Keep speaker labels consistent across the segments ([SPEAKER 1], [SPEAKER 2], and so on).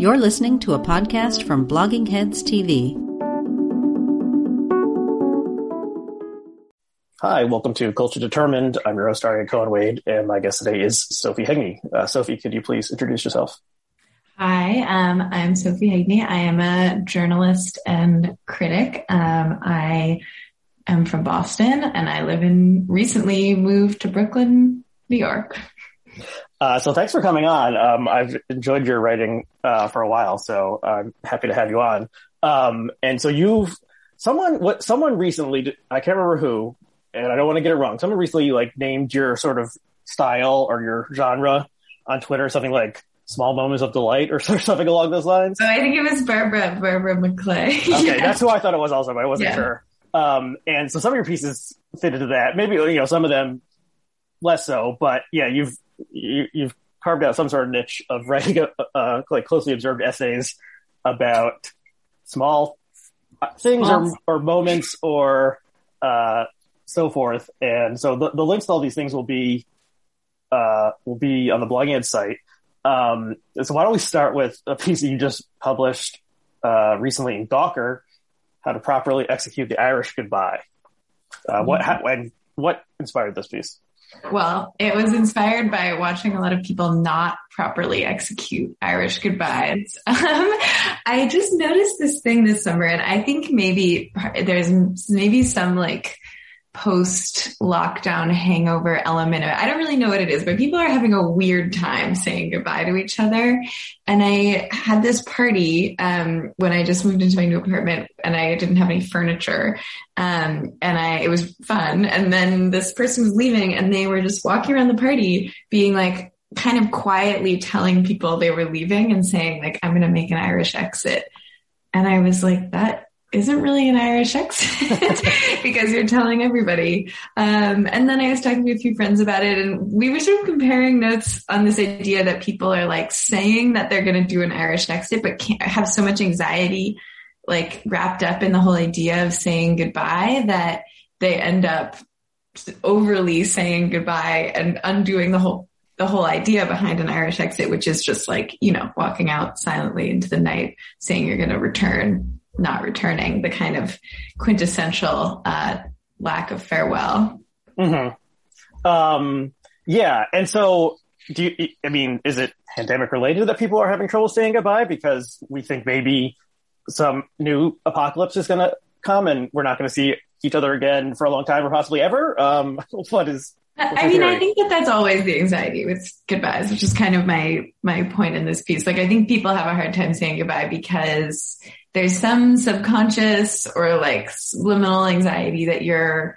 [SPEAKER 1] You're listening to a podcast from Blogging Heads TV.
[SPEAKER 2] Hi, welcome to Culture Determined. I'm your host, Aryeh Cohen Wade, and my guest today is Sophie Haigney. Uh, Sophie, could you please introduce yourself?
[SPEAKER 3] Hi, um, I'm Sophie Haigney. I am a journalist and critic. Um, I am from Boston and I live in recently moved to Brooklyn, New York.
[SPEAKER 2] Uh, so thanks for coming on. Um, I've enjoyed your writing uh, for a while, so I'm happy to have you on. Um, and so you've someone what someone recently I can't remember who, and I don't want to get it wrong. Someone recently like named your sort of style or your genre on Twitter something like small moments of delight or something along those lines.
[SPEAKER 3] Oh, I think it was Barbara Barbara McClay.
[SPEAKER 2] okay, yeah. that's who I thought it was also, but I wasn't yeah. sure. Um, and so some of your pieces fit into that. Maybe you know some of them less so, but yeah, you've you, have carved out some sort of niche of writing a, uh, like closely observed essays about small things or, or moments or uh, so forth. And so the, the links to all these things will be uh, will be on the blogging site. Um, so why don't we start with a piece that you just published uh, recently in Gawker, how to properly execute the Irish goodbye. Uh, what how, and what inspired this piece?
[SPEAKER 3] Well, it was inspired by watching a lot of people not properly execute Irish goodbyes. Um, I just noticed this thing this summer, and I think maybe there's maybe some like post lockdown hangover element. I don't really know what it is, but people are having a weird time saying goodbye to each other. And I had this party, um, when I just moved into my new apartment and I didn't have any furniture. Um, and I, it was fun. And then this person was leaving and they were just walking around the party being like, kind of quietly telling people they were leaving and saying like, I'm going to make an Irish exit. And I was like, that isn't really an Irish accent because you're telling everybody. Um, and then I was talking to a few friends about it and we were sort of comparing notes on this idea that people are like saying that they're going to do an Irish exit, but can't have so much anxiety like wrapped up in the whole idea of saying goodbye that they end up overly saying goodbye and undoing the whole the whole idea behind an Irish exit, which is just like, you know, walking out silently into the night, saying you're going to return not returning, the kind of quintessential uh, lack of farewell.
[SPEAKER 2] Mm-hmm. Um, yeah, and so do you? I mean, is it pandemic related that people are having trouble saying goodbye because we think maybe some new apocalypse is going to come and we're not going to see each other again for a long time or possibly ever? Um, what is?
[SPEAKER 3] I mean, theory? I think that that's always the anxiety with goodbyes, which is kind of my my point in this piece. Like, I think people have a hard time saying goodbye because there's some subconscious or like subliminal anxiety that you're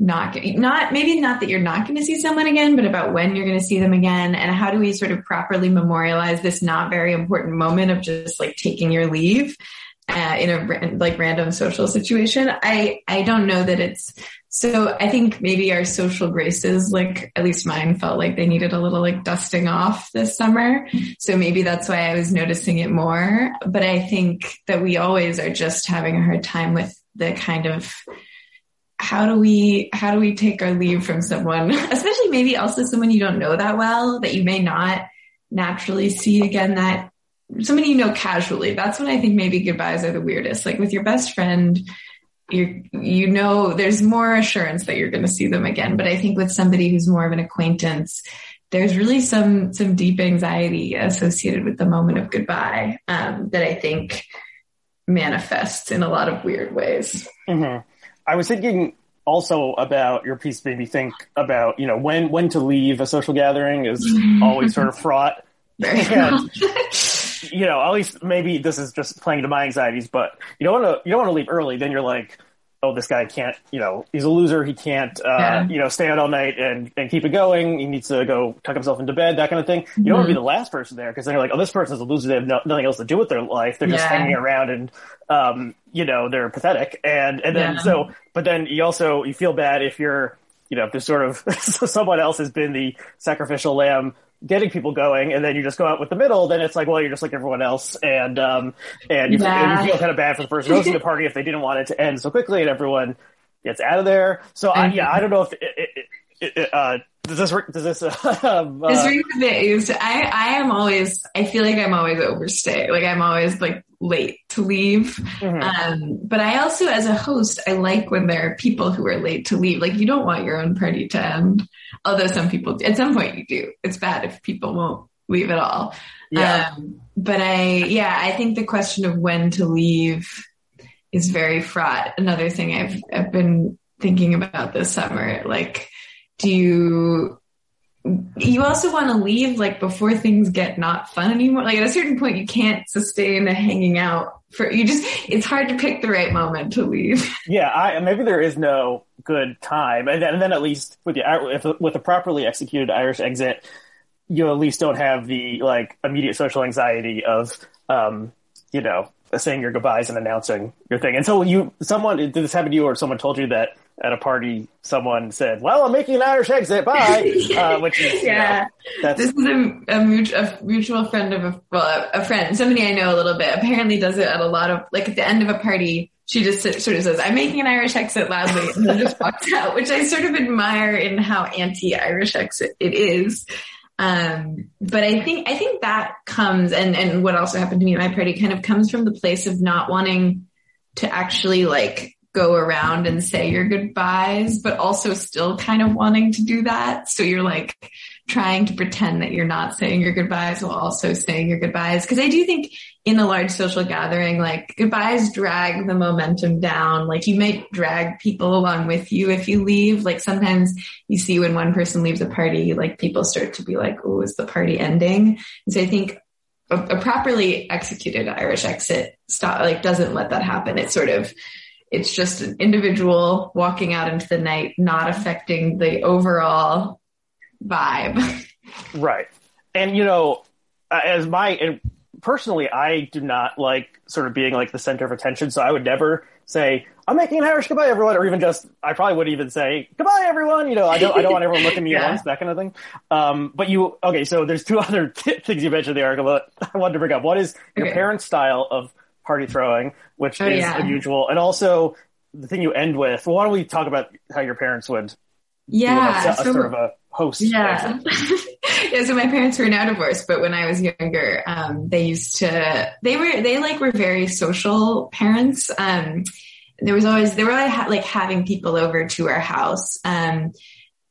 [SPEAKER 3] not not maybe not that you're not going to see someone again but about when you're going to see them again. And how do we sort of properly memorialize this not very important moment of just like taking your leave uh, in a like random social situation? I i don't know that it's so I think maybe our social graces, like at least mine felt like they needed a little like dusting off this summer. So maybe that's why I was noticing it more. But I think that we always are just having a hard time with the kind of how do we how do we take our leave from someone, especially maybe also someone you don't know that well, that you may not naturally see again that somebody you know casually. That's when I think maybe goodbyes are the weirdest. Like with your best friend, you you know there's more assurance that you're going to see them again but i think with somebody who's more of an acquaintance there's really some some deep anxiety associated with the moment of goodbye um, that i think manifests in a lot of weird ways
[SPEAKER 2] mm-hmm. i was thinking also about your piece made me think about you know when when to leave a social gathering is always sort of fraught and, you know, at least maybe this is just playing to my anxieties, but you don't want to you don't want to leave early. Then you're like, oh, this guy can't, you know, he's a loser. He can't, uh, yeah. you know, stay out all night and, and keep it going. He needs to go tuck himself into bed, that kind of thing. You mm-hmm. don't want to be the last person there because then you're like, oh, this person's a loser. They have no, nothing else to do with their life. They're just yeah. hanging around and, um, you know, they're pathetic. And, and then yeah. so, but then you also, you feel bad if you're, you know, if there's sort of someone else has been the sacrificial lamb getting people going and then you just go out with the middle, then it's like, well, you're just like everyone else. And, um, and you, yeah. and you feel kind of bad for the person hosting the party if they didn't want it to end so quickly and everyone gets out of there. So I, yeah, I don't know if it, it, it, uh, does this work? does this um,
[SPEAKER 3] uh, this rings a bit used. I I am always I feel like I'm always overstay. Like I'm always like late to leave. Mm-hmm. Um, but I also, as a host, I like when there are people who are late to leave. Like you don't want your own party to end. Although some people, at some point you do. It's bad if people won't leave at all. Yeah. Um, but I, yeah, I think the question of when to leave is very fraught. Another thing I've, I've been thinking about this summer, like, do you, you also want to leave like before things get not fun anymore. Like at a certain point, you can't sustain a hanging out for you. Just it's hard to pick the right moment to leave.
[SPEAKER 2] Yeah, I, maybe there is no good time, and then, and then at least with the if, with a properly executed Irish exit, you at least don't have the like immediate social anxiety of um, you know saying your goodbyes and announcing your thing. And so you, someone, did this happen to you or someone told you that at a party, someone said, well, I'm making an Irish exit. Bye. Uh, which is, yeah,
[SPEAKER 3] you know, this is a, a, mutual, a, mutual, friend of a, well, a friend, somebody I know a little bit apparently does it at a lot of, like at the end of a party, she just sort of says, I'm making an Irish exit loudly and then just walks out, which I sort of admire in how anti-Irish exit it is. Um, but I think, I think that comes and, and what also happened to me at my party kind of comes from the place of not wanting to actually like go around and say your goodbyes, but also still kind of wanting to do that. So you're like trying to pretend that you're not saying your goodbyes while also saying your goodbyes. Cause I do think in a large social gathering, like goodbyes drag the momentum down. Like you might drag people along with you if you leave. Like sometimes you see when one person leaves a party, like people start to be like, oh, is the party ending? And so I think a, a properly executed Irish exit stop, like doesn't let that happen. It sort of, it's just an individual walking out into the night, not affecting the overall vibe.
[SPEAKER 2] Right. And, you know, as my, personally, I do not like sort of being like the center of attention. So I would never say, I'm making an Irish goodbye, everyone, or even just, I probably would even say, goodbye, everyone. You know, I don't, I don't want everyone looking at me yeah. once, that kind of thing. Um, but you, okay, so there's two other things you mentioned in the article that I wanted to bring up. One is your okay. parents' style of party throwing, which oh, is yeah. unusual. And also the thing you end with, well, why don't we talk about how your parents would
[SPEAKER 3] yeah,
[SPEAKER 2] a, a so, sort of a host.
[SPEAKER 3] Yeah. yeah. So my parents were now divorced, but when I was younger, um, they used to, they were, they like were very social parents. Um, there was always, they were like having people over to our house. Um,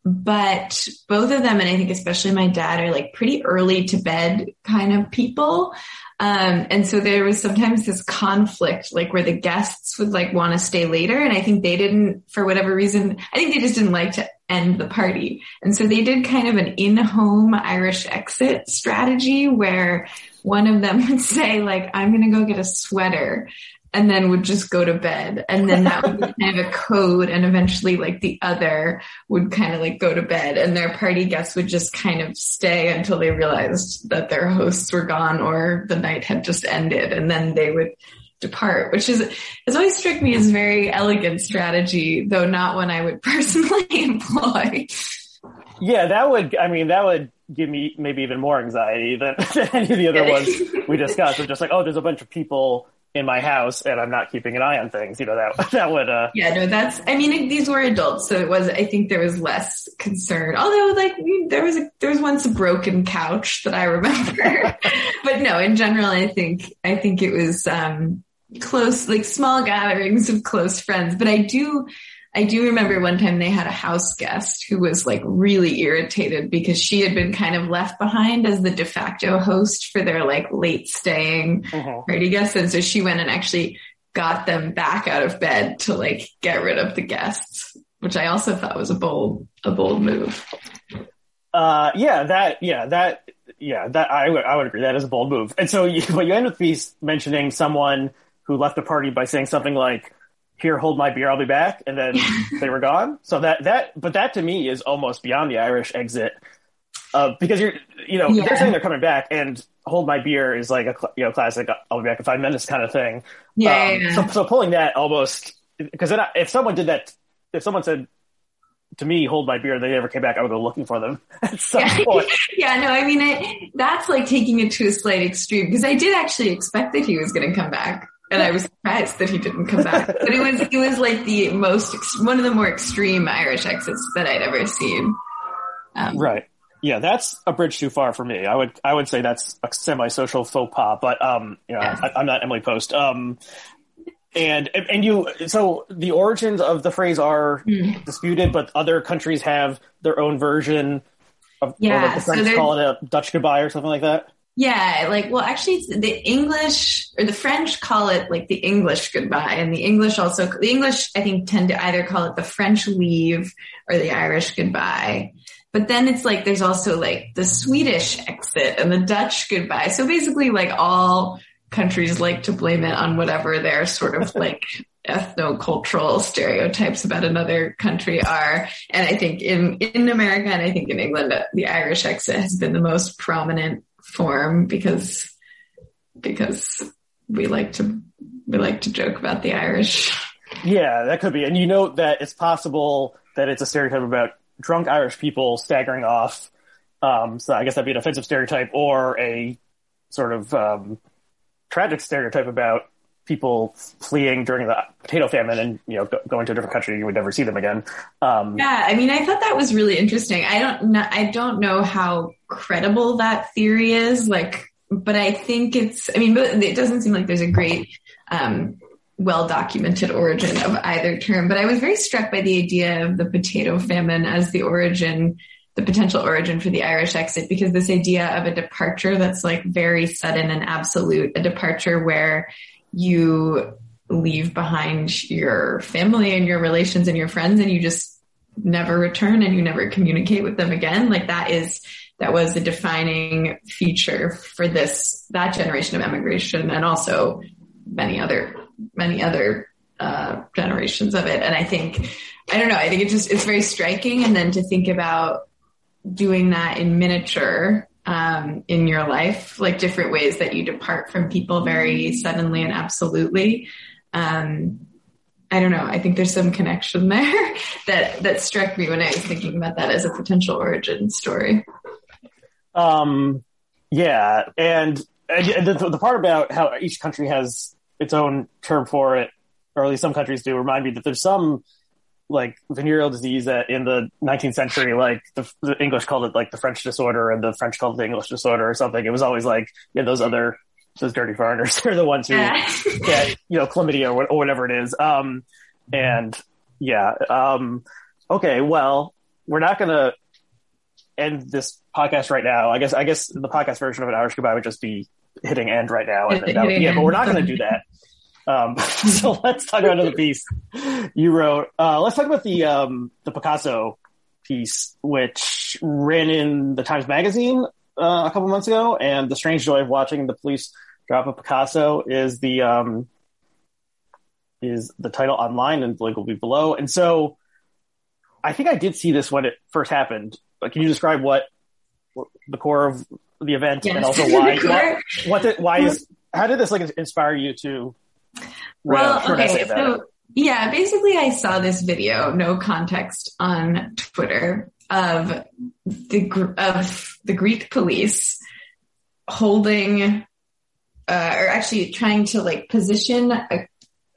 [SPEAKER 3] but both of them, and I think especially my dad are like pretty early to bed kind of people. Um, and so there was sometimes this conflict, like where the guests would like want to stay later. And I think they didn't, for whatever reason, I think they just didn't like to end the party. And so they did kind of an in-home Irish exit strategy where one of them would say like, I'm going to go get a sweater and then would just go to bed. And then that would be kind of a code. And eventually like the other would kind of like go to bed and their party guests would just kind of stay until they realized that their hosts were gone or the night had just ended. And then they would depart, which is, has always struck me as very elegant strategy, though not one I would personally employ.
[SPEAKER 2] Yeah, that would, I mean, that would give me maybe even more anxiety than, than any of the other ones we discussed. Of just like, oh, there's a bunch of people in my house and I'm not keeping an eye on things, you know, that, that would, uh,
[SPEAKER 3] yeah, no, that's, I mean, these were adults. So it was, I think there was less concern. Although like there was a, there was once a broken couch that I remember, but no, in general, I think, I think it was, um, close, like small gatherings of close friends. But I do, I do remember one time they had a house guest who was like really irritated because she had been kind of left behind as the de facto host for their like late staying uh-huh. party guests. And so she went and actually got them back out of bed to like get rid of the guests, which I also thought was a bold, a bold move.
[SPEAKER 2] Uh, yeah, that, yeah, that, yeah, that I would, I would agree. That is a bold move. And so, you, but you end with these mentioning someone who left the party by saying something like, here, hold my beer, I'll be back. And then they were gone. So that, that, but that to me is almost beyond the Irish exit. Uh, because you're, you know, yeah. they're saying they're coming back and hold my beer is like a, you know, classic, I'll be back in five minutes kind of thing.
[SPEAKER 3] Yeah. Um, yeah.
[SPEAKER 2] So, so pulling that almost, because if someone did that, if someone said, to me, hold my beer. They never came back. I would go looking for them at some
[SPEAKER 3] yeah.
[SPEAKER 2] point.
[SPEAKER 3] yeah, no, I mean, it, that's like taking it to a slight extreme because I did actually expect that he was going to come back and I was surprised that he didn't come back. But it was it was like the most one of the more extreme Irish exits that I'd ever seen. Um,
[SPEAKER 2] right. Yeah, that's a bridge too far for me. I would I would say that's a semi-social faux pas, but um, you know,
[SPEAKER 3] Yeah.
[SPEAKER 2] I, I'm not Emily Post. Um, and and you so the origins of the phrase are
[SPEAKER 3] Hmm.
[SPEAKER 2] disputed, but other countries have their own version of. or
[SPEAKER 3] Yeah,
[SPEAKER 2] like the
[SPEAKER 3] so
[SPEAKER 2] French
[SPEAKER 3] there-
[SPEAKER 2] call it a Dutch goodbye or something like that.
[SPEAKER 3] Yeah, like well, actually, the English or the French call it like the English goodbye, and the English also the English I think tend to either call it the French leave or the Irish goodbye. But then it's like there's also like the Swedish exit and the Dutch goodbye. So basically, like all countries like to blame it on whatever their sort of like ethno-cultural stereotypes about another country are. And I think in in America and I think in England, the Irish exit has been the most prominent form because because we like to we like to joke about the Irish.
[SPEAKER 2] Yeah, that could be. And you note that it's possible that it's a stereotype about drunk Irish people staggering off. Um, so I guess that'd be an offensive stereotype or a sort of um, tragic stereotype about people fleeing during the potato famine and you know go, going to a different country you would never see them again. Um,
[SPEAKER 3] Yeah, I mean, I thought that was really interesting. I don't know, I don't know how credible that theory is, like, but I think it's. I mean, it doesn't seem like there's a great. Um, well documented origin of either term, but I was very struck by the idea of the potato famine as the origin, the potential origin for the Irish exit, because this idea of a departure that's like very sudden and absolute, a departure where you leave behind your family and your relations and your friends and you just never return and you never communicate with them again. Like that is, that was a defining feature for this, that generation of emigration and also many other many other uh, generations of it. And I think, I don't know, I think it just, it's very striking. And then to think about doing that in miniature um, in your life, like different ways that you depart from people very suddenly and absolutely. Um, I don't know. I think there's some connection there that, that struck me when I was thinking about that as a potential origin story.
[SPEAKER 2] Um, yeah, and, and the, the part about how each country has its own term for it, or at least some countries do, remind me that there's some like venereal disease that in the 19th century, like the, the English called it like the French disorder, and the French called it the English disorder or something. It was always like yeah, those other those dirty foreigners are the ones who get you know chlamydia or, or whatever it is. Um, and yeah, um, okay, well, we're not gonna end this podcast right now. I guess I guess the podcast version of an Irish goodbye would just be hitting end right now. And, would- yeah, but we're not going to do that. Um, so let's talk about another piece you wrote. Uh, let's talk about the um, the Picasso piece, which ran in the Times Magazine uh, a couple months ago. And the strange joy of watching the police drop a Picasso is the um, is the title online, and the link will be below. And so, I think I did see this when it first happened. But can you describe what, what the core of the event and also why what, what did, why is how did this like inspire you to
[SPEAKER 3] Well,
[SPEAKER 2] a short essay
[SPEAKER 3] okay, so yeah, basically, I saw this video, no context, on Twitter of the of the Greek police holding, uh, or actually trying to like position a,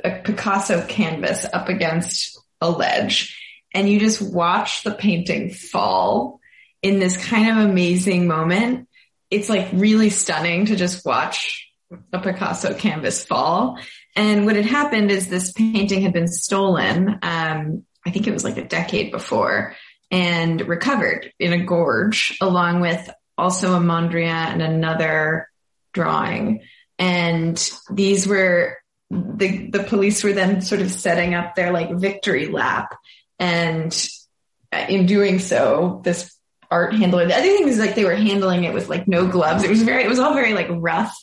[SPEAKER 3] a Picasso canvas up against a ledge, and you just watch the painting fall in this kind of amazing moment. It's like really stunning to just watch a Picasso canvas fall. And what had happened is this painting had been stolen. Um, I think it was like a decade before and recovered in a gorge along with also a Mondrian and another drawing. And these were the, the police were then sort of setting up their like victory lap. And in doing so, this art handler, the other thing is like they were handling it with like no gloves. It was very, it was all very like rough.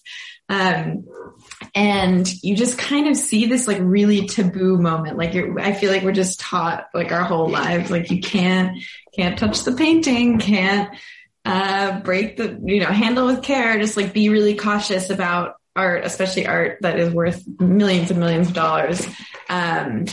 [SPEAKER 3] Um, and you just kind of see this like really taboo moment. Like I feel like we're just taught like our whole lives, like you can't, can't touch the painting, can't, uh, break the, you know, handle with care, just like be really cautious about art, especially art that is worth millions and millions of dollars. Um,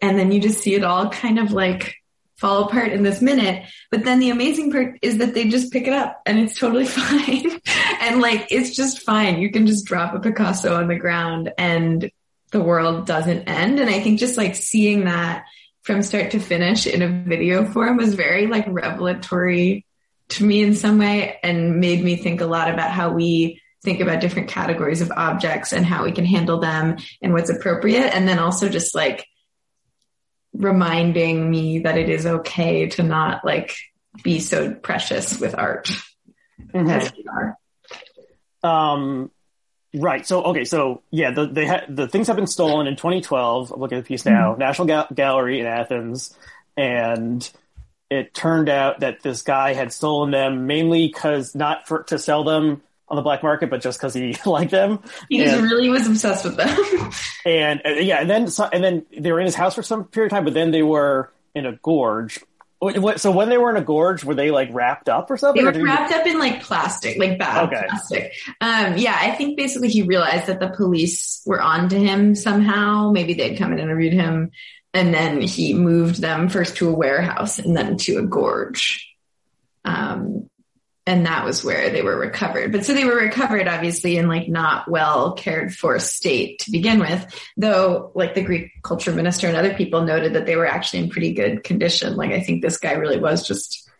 [SPEAKER 3] and then you just see it all kind of like fall apart in this minute. But then the amazing part is that they just pick it up and it's totally fine. And like, it's just fine. You can just drop a Picasso on the ground and the world doesn't end. And I think just like seeing that from start to finish in a video form was very like revelatory to me in some way and made me think a lot about how we think about different categories of objects and how we can handle them and what's appropriate. And then also just like reminding me that it is okay to not like be so precious with art mm-hmm. As we are.
[SPEAKER 2] Um, right. So, okay. So yeah, the, they had, the things have been stolen in 2012. I'm looking at the piece now, mm-hmm. National Ga- Gallery in Athens. And it turned out that this guy had stolen them mainly cause not for, to sell them on the black market, but just because he liked them.
[SPEAKER 3] He and, really was obsessed with them.
[SPEAKER 2] and, and, yeah, and then and then they were in his house for some period of time, but then they were in a gorge. So when they were in a gorge, were they like wrapped up or something?
[SPEAKER 3] They were wrapped up in like plastic, like bad okay. plastic. Um, yeah, I think basically he realized that the police were on to him somehow. Maybe they'd come and interviewed him, and then he moved them first to a warehouse and then to a gorge. Um, and that was where they were recovered. But so they were recovered obviously in like not well cared for state to begin with, though like the Greek culture minister and other people noted that they were actually in pretty good condition. Like I think this guy really was just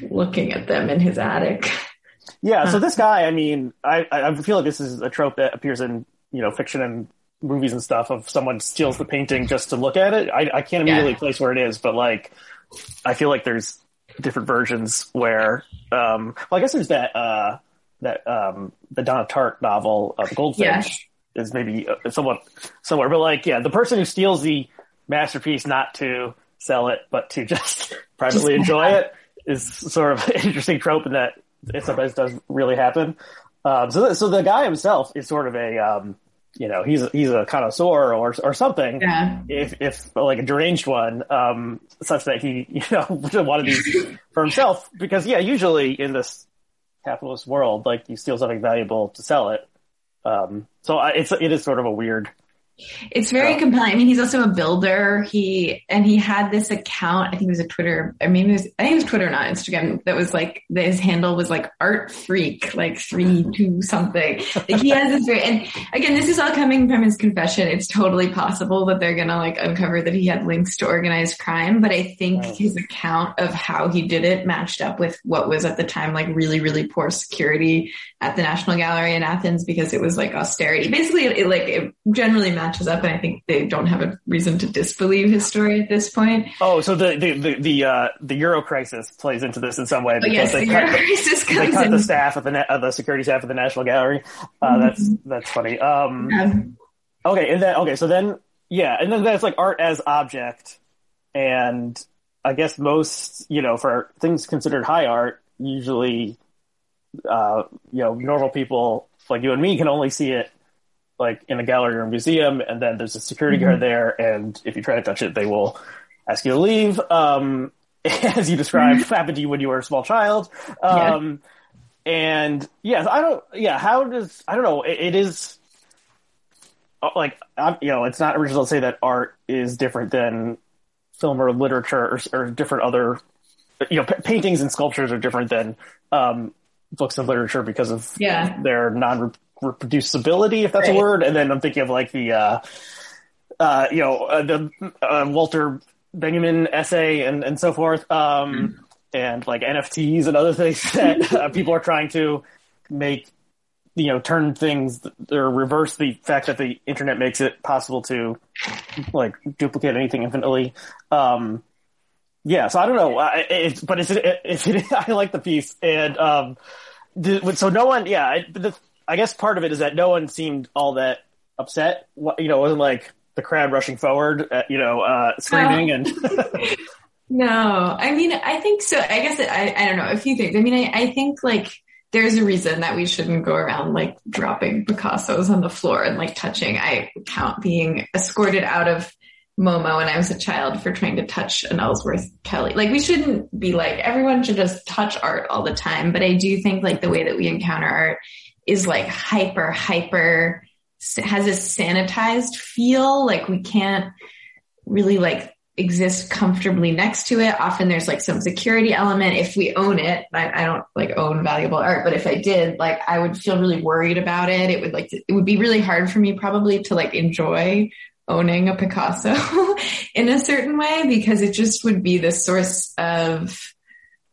[SPEAKER 3] looking at them in his attic.
[SPEAKER 2] Yeah. So this guy, I mean, I, I feel like this is a trope that appears in, you know, fiction and movies and stuff of someone steals the painting just to look at it. I, I can't immediately yeah. place where it is, but like, I feel like there's different versions where, um, well, I guess there's that, uh, that, um, the Donna Tartt novel, of Goldfinch yeah. is maybe uh, somewhat somewhere, but like, yeah, the person who steals the masterpiece not to sell it, but to just privately just enjoy it is sort of an interesting trope in that it sometimes does really happen. Um, so, so the guy himself is sort of a, um, you know, he's he's a connoisseur or or something.
[SPEAKER 3] Yeah.
[SPEAKER 2] If if like a deranged one, um, such that he you know wanted these for himself because yeah, usually in this capitalist world, like you steal something valuable to sell it. Um, so I, it's it is sort of a weird
[SPEAKER 3] it's very oh. compelling. I mean, he's also a builder. He and he had this account. I think it was a Twitter. I mean, it was I think it was Twitter, not Instagram. That was like his handle was like Art Freak, like three two something. Like he has this very. And again, this is all coming from his confession. It's totally possible that they're gonna like uncover that he had links to organized crime. But I think his account of how he did it matched up with what was at the time like really really poor security at the National Gallery in Athens because it was like austerity. Basically, it, it like it generally matches up, and I think they don't have a reason to disbelieve his story at this point.
[SPEAKER 2] Oh, so the the the the, uh, the Euro crisis plays into this in some way
[SPEAKER 3] because oh, yes, they, the cut,
[SPEAKER 2] the, they cut the staff of the of the security staff of the National Gallery. Uh, mm-hmm. That's that's funny. Um, yeah. Okay, and then okay, so then yeah, and then that's like art as object, and I guess most you know for things considered high art, usually, uh, you know, normal people like you and me can only see it like in a gallery or a museum, and then there's a security mm-hmm. guard there, and if you try to touch it, they will ask you to leave. Um, as you described, mm-hmm. happened to you when you were a small child. Um, yeah. and yeah, I don't, yeah, how does, I don't know, it, it is uh, like, I'm, you know, it's not original to say that art is different than film or literature or, or different other, you know, p- paintings and sculptures are different than, um, books and literature because of
[SPEAKER 3] yeah.
[SPEAKER 2] their non reproducibility, if that's right. a word. And then I'm thinking of like the, uh, uh, you know, uh, the uh, Walter Benjamin essay and, and so forth, um, mm-hmm. and like NFTs and other things that uh, people are trying to make, you know, turn things or reverse the fact that the internet makes it possible to like duplicate anything infinitely. Um, yeah, so I don't know, it's, but it's, it's, it, I like the piece and, um, the, so no one, yeah, the, I guess part of it is that no one seemed all that upset. You know, it wasn't like the crowd rushing forward, uh, you know, uh, screaming and.
[SPEAKER 3] no, I mean, I think so. I guess it, I, I don't know a few things. I mean, I, I think like there's a reason that we shouldn't go around like dropping Picasso's on the floor and like touching. I count being escorted out of MoMA when I was a child for trying to touch an Ellsworth Kelly. Like we shouldn't be like everyone should just touch art all the time. But I do think like the way that we encounter art is like hyper, hyper, has a sanitized feel. Like we can't really like exist comfortably next to it. Often there's like some security element. If we own it, I, I, don't like own valuable art, but if I did, like I would feel really worried about it. It would like, it would be really hard for me probably to like enjoy owning a Picasso in a certain way because it just would be the source of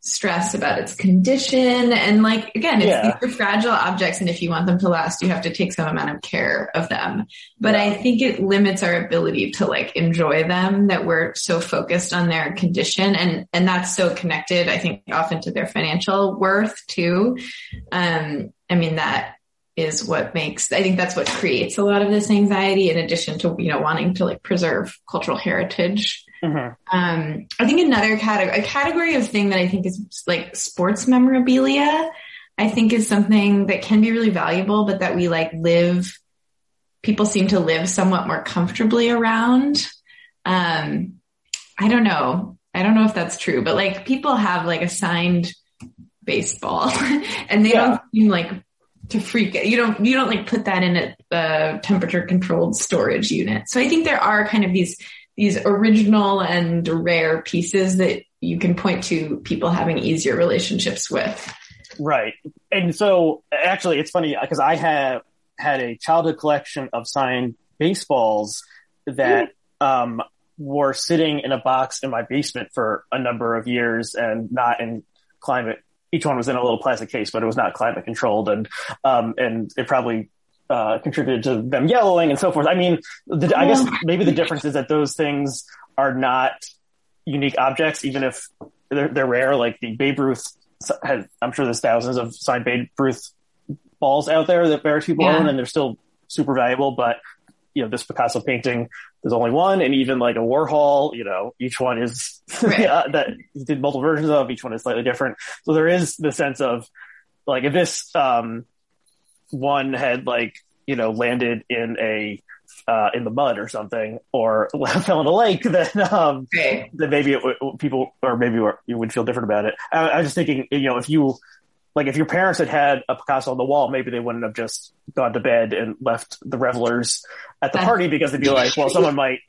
[SPEAKER 3] stress about its condition. And like, again, it's,
[SPEAKER 2] Yeah.
[SPEAKER 3] these are fragile objects. And if you want them to last, you have to take some amount of care of them. But I think it limits our ability to like enjoy them that we're so focused on their condition. And, and that's so connected, I think often to their financial worth too. Um, I mean, that is what makes, I think that's what creates a lot of this anxiety in addition to, you know, wanting to like preserve cultural heritage.
[SPEAKER 2] Mhm.
[SPEAKER 3] Um, I think another category, a category of thing that I think is like sports memorabilia, I think is something that can be really valuable, but that we like live, people seem to live somewhat more comfortably around. Um, I don't know. I don't know if that's true, but like people have like a signed baseball and they
[SPEAKER 2] Yeah.
[SPEAKER 3] don't seem like to freak you don't you don't like put that in a, a temperature controlled storage unit so i think there are kind of these these original and rare pieces that you can point to people having easier relationships with
[SPEAKER 2] Right. And so actually it's funny because I have had a childhood collection of signed baseballs that um, were sitting in a box in my basement for a number of years and not in climate. Each one was in a little plastic case, but it was not climate controlled and um, and it probably uh, contributed to them yellowing and so forth. I mean, the, I guess maybe the difference is that those things are not unique objects, even if they're, they're rare. Like the Babe Ruth has, I'm sure there's thousands of signed Babe Ruth balls out there that various people
[SPEAKER 3] Yeah.
[SPEAKER 2] own, and they're still super valuable. But you know, this Picasso painting, there's only one, and even like a Warhol, you know, each one is
[SPEAKER 3] Right.
[SPEAKER 2] that he did multiple versions of. Each one is slightly different. So there is the sense of like if this um, one had like you know landed in a uh, in the mud or something, or fell in a lake, then um,
[SPEAKER 3] right
[SPEAKER 2] then maybe it would, people, or maybe you would feel different about it. I, I was just thinking, you know, if you, like, if your parents had had a Picasso on the wall, maybe they wouldn't have just gone to bed and left the revelers at the party because they'd be like, well, someone might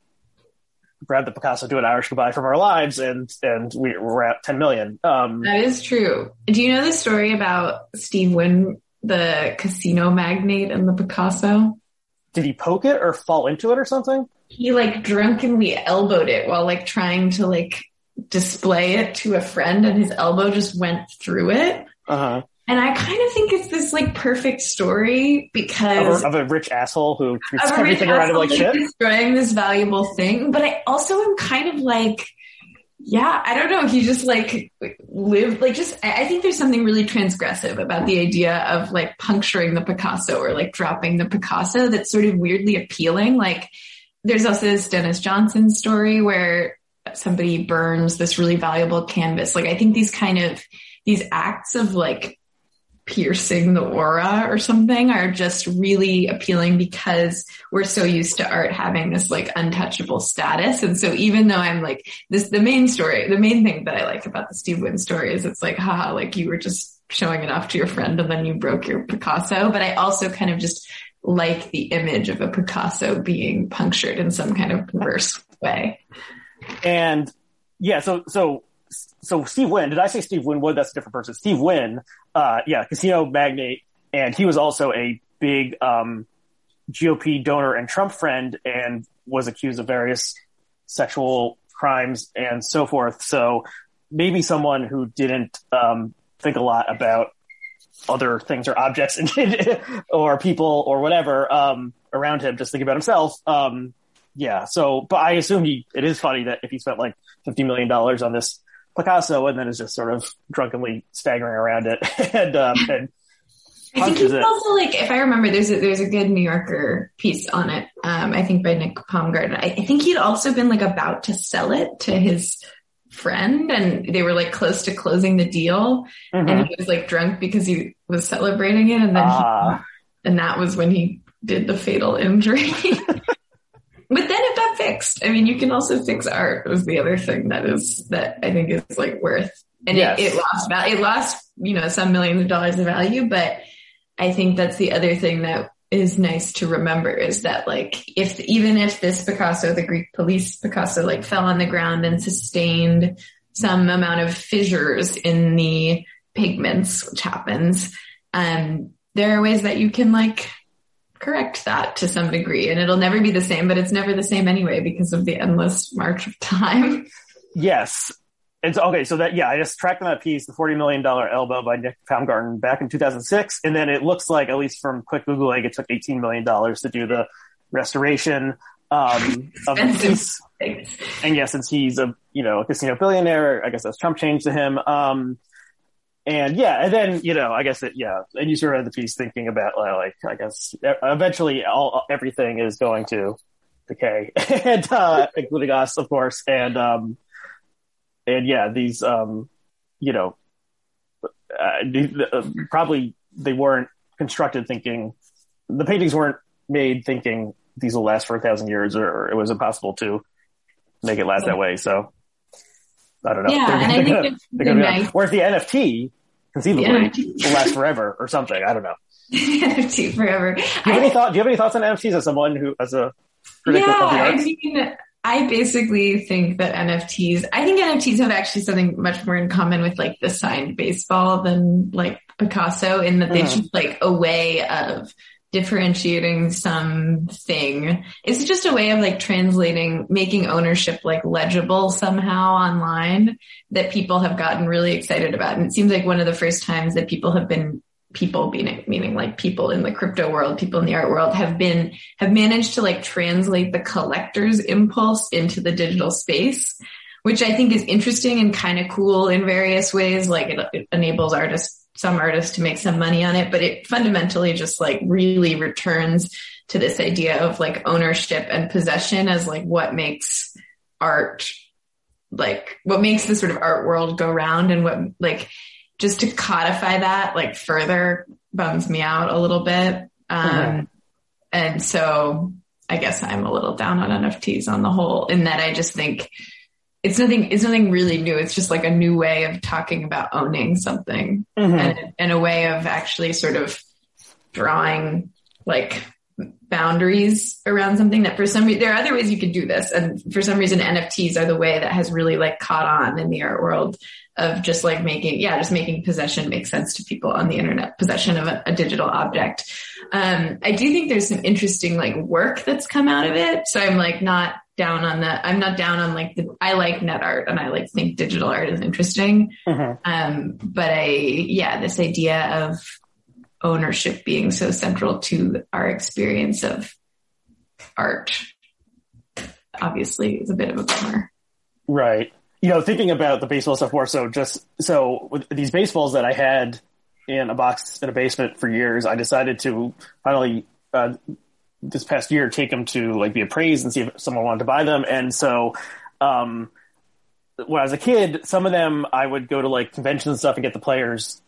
[SPEAKER 2] grab the Picasso, do an Irish goodbye from our lives, and and we, we're at 10 million. Um,
[SPEAKER 3] that is true do you know the story about steve wynn the casino magnate and the picasso
[SPEAKER 2] did he poke it or fall into it or something?
[SPEAKER 3] he like drunkenly elbowed it while like trying to like display it to a friend and his elbow just went through it.
[SPEAKER 2] Uh huh.
[SPEAKER 3] And I kind of think it's this like perfect story because
[SPEAKER 2] Of, a- of a rich asshole who treats
[SPEAKER 3] of a rich
[SPEAKER 2] everything around him like shit.
[SPEAKER 3] destroying this valuable thing. But I also am kind of like, yeah, I don't know. He just like lived like just. I think there's something really transgressive about the idea of like puncturing the Picasso or like dropping the Picasso that's sort of weirdly appealing. Like there's also this Denis Johnson story where somebody burns this really valuable canvas. Like I think these kind of these acts of like piercing the aura or something are just really appealing because we're so used to art having this like untouchable status. And so even though I'm like this, the main story, the main thing that I like about the Steve Wynn story is it's like, haha, like you were just showing it off to your friend and then you broke your Picasso. But I also kind of just like the image of a Picasso being punctured in some kind of perverse way.
[SPEAKER 2] And yeah, so so so Steve Wynn, did I say Steve Winwood? That's a different person. Steve Wynn, uh, yeah, casino magnate, and he was also a big um, GOP donor and Trump friend, and was accused of various sexual crimes and so forth. So maybe someone who didn't um, think a lot about other things or objects or people or whatever um, around him, just think about himself. Um, yeah. So, but I assume he, it is funny that if he spent like $50 million on this Picasso and then is just sort of drunkenly staggering around it and, um, and
[SPEAKER 3] I think he's
[SPEAKER 2] it.
[SPEAKER 3] also like, if I remember, there's a, there's a good New Yorker piece on it. Um, I think by Nick Paumgarten. I, I think he'd also been like about to sell it to his friend and they were like close to closing the deal
[SPEAKER 2] Mhm.
[SPEAKER 3] and he was like drunk because he was celebrating it and then
[SPEAKER 2] Ah.
[SPEAKER 3] he, and that was when he did the fatal injury. but then it got fixed. I mean, you can also fix art was the other thing that is that I think is like worth and
[SPEAKER 2] Yes.
[SPEAKER 3] it, it lost value. It lost, you know, some millions of dollars of value, but I think that's the other thing that is nice to remember is that like if even if this Picasso, the Greek police Picasso, like fell on the ground and sustained some amount of fissures in the pigments, which happens, um, there are ways that you can like correct that to some degree and it'll never be the same, but it's never the same anyway because of the endless march of time.
[SPEAKER 2] Yes. It's okay, so that, yeah, I just tracked on that piece, the $40 million elbow by Nick Paumgarten back in 2006. And then it looks like, at least from quick Googling, it took $18 million to do the restoration, um, of the piece. And yeah, since he's a, you know, a casino billionaire, I guess that's Trump changed to him. Um, and yeah, and then, you know, I guess it, yeah, and you sort of the piece thinking about, like, I guess eventually all, everything is going to decay and, uh, including us, of course. And, um, and yeah, these, um, you know, uh, uh, probably they weren't constructed thinking the paintings weren't made thinking these will last for a thousand years, or it was impossible to make it last that way. So I don't know.
[SPEAKER 3] Yeah,
[SPEAKER 2] they're,
[SPEAKER 3] and
[SPEAKER 2] they're
[SPEAKER 3] I think
[SPEAKER 2] gonna,
[SPEAKER 3] it's
[SPEAKER 2] they're gonna
[SPEAKER 3] nice.
[SPEAKER 2] whereas the NFT conceivably
[SPEAKER 3] The NFT.
[SPEAKER 2] will last forever or something. I don't know.
[SPEAKER 3] NFT forever.
[SPEAKER 2] Do you have any thought? Do you have any thoughts on NFTs as someone who, as a critic
[SPEAKER 3] yeah,
[SPEAKER 2] of the
[SPEAKER 3] I mean, I basically think that NFTs, I think NFTs have actually something much more in common with like the signed baseball than like Picasso in that they
[SPEAKER 2] Mhm.
[SPEAKER 3] just like a way of differentiating something. It's just a way of like translating, making ownership like legible somehow online that people have gotten really excited about. And it seems like one of the first times that people have been people meaning meaning like people in the crypto world, people in the art world have been have managed to like translate the collector's impulse into the digital space, which I think is interesting and kind of cool in various ways. Like it, it enables artists, some artists to make some money on it, but it fundamentally just like really returns to this idea of like ownership and possession as like what makes art like what makes the sort of art world go round and what like just to codify that like further bums me out a little bit. Um,
[SPEAKER 2] Mhm.
[SPEAKER 3] and so I guess I'm a little down on NFTs on the whole in that I just think it's nothing, it's nothing really new. It's just like a new way of talking about owning something
[SPEAKER 2] Mhm.
[SPEAKER 3] and, and a way of actually sort of drawing like boundaries around something that for some reason, there are other ways you could do this. And for some reason, NFTs are the way that has really like caught on in the art world of just like making, yeah, just making possession make sense to people on the internet, possession of a, a digital object. Um, I do think there's some interesting like work that's come out of it. So I'm like not down on the, I'm not down on like the, I like net art and I like think digital art is interesting.
[SPEAKER 2] Mhm.
[SPEAKER 3] Um, but I, yeah, this idea of ownership being so central to our experience of art obviously is a bit of a bummer.
[SPEAKER 2] Right. You know, thinking about the baseball stuff more so just so with these baseballs that I had in a box in a basement for years, I decided to finally uh, this past year take them to like be appraised and see if someone wanted to buy them. And so um when I was a kid, some of them I would go to like conventions and stuff and get the players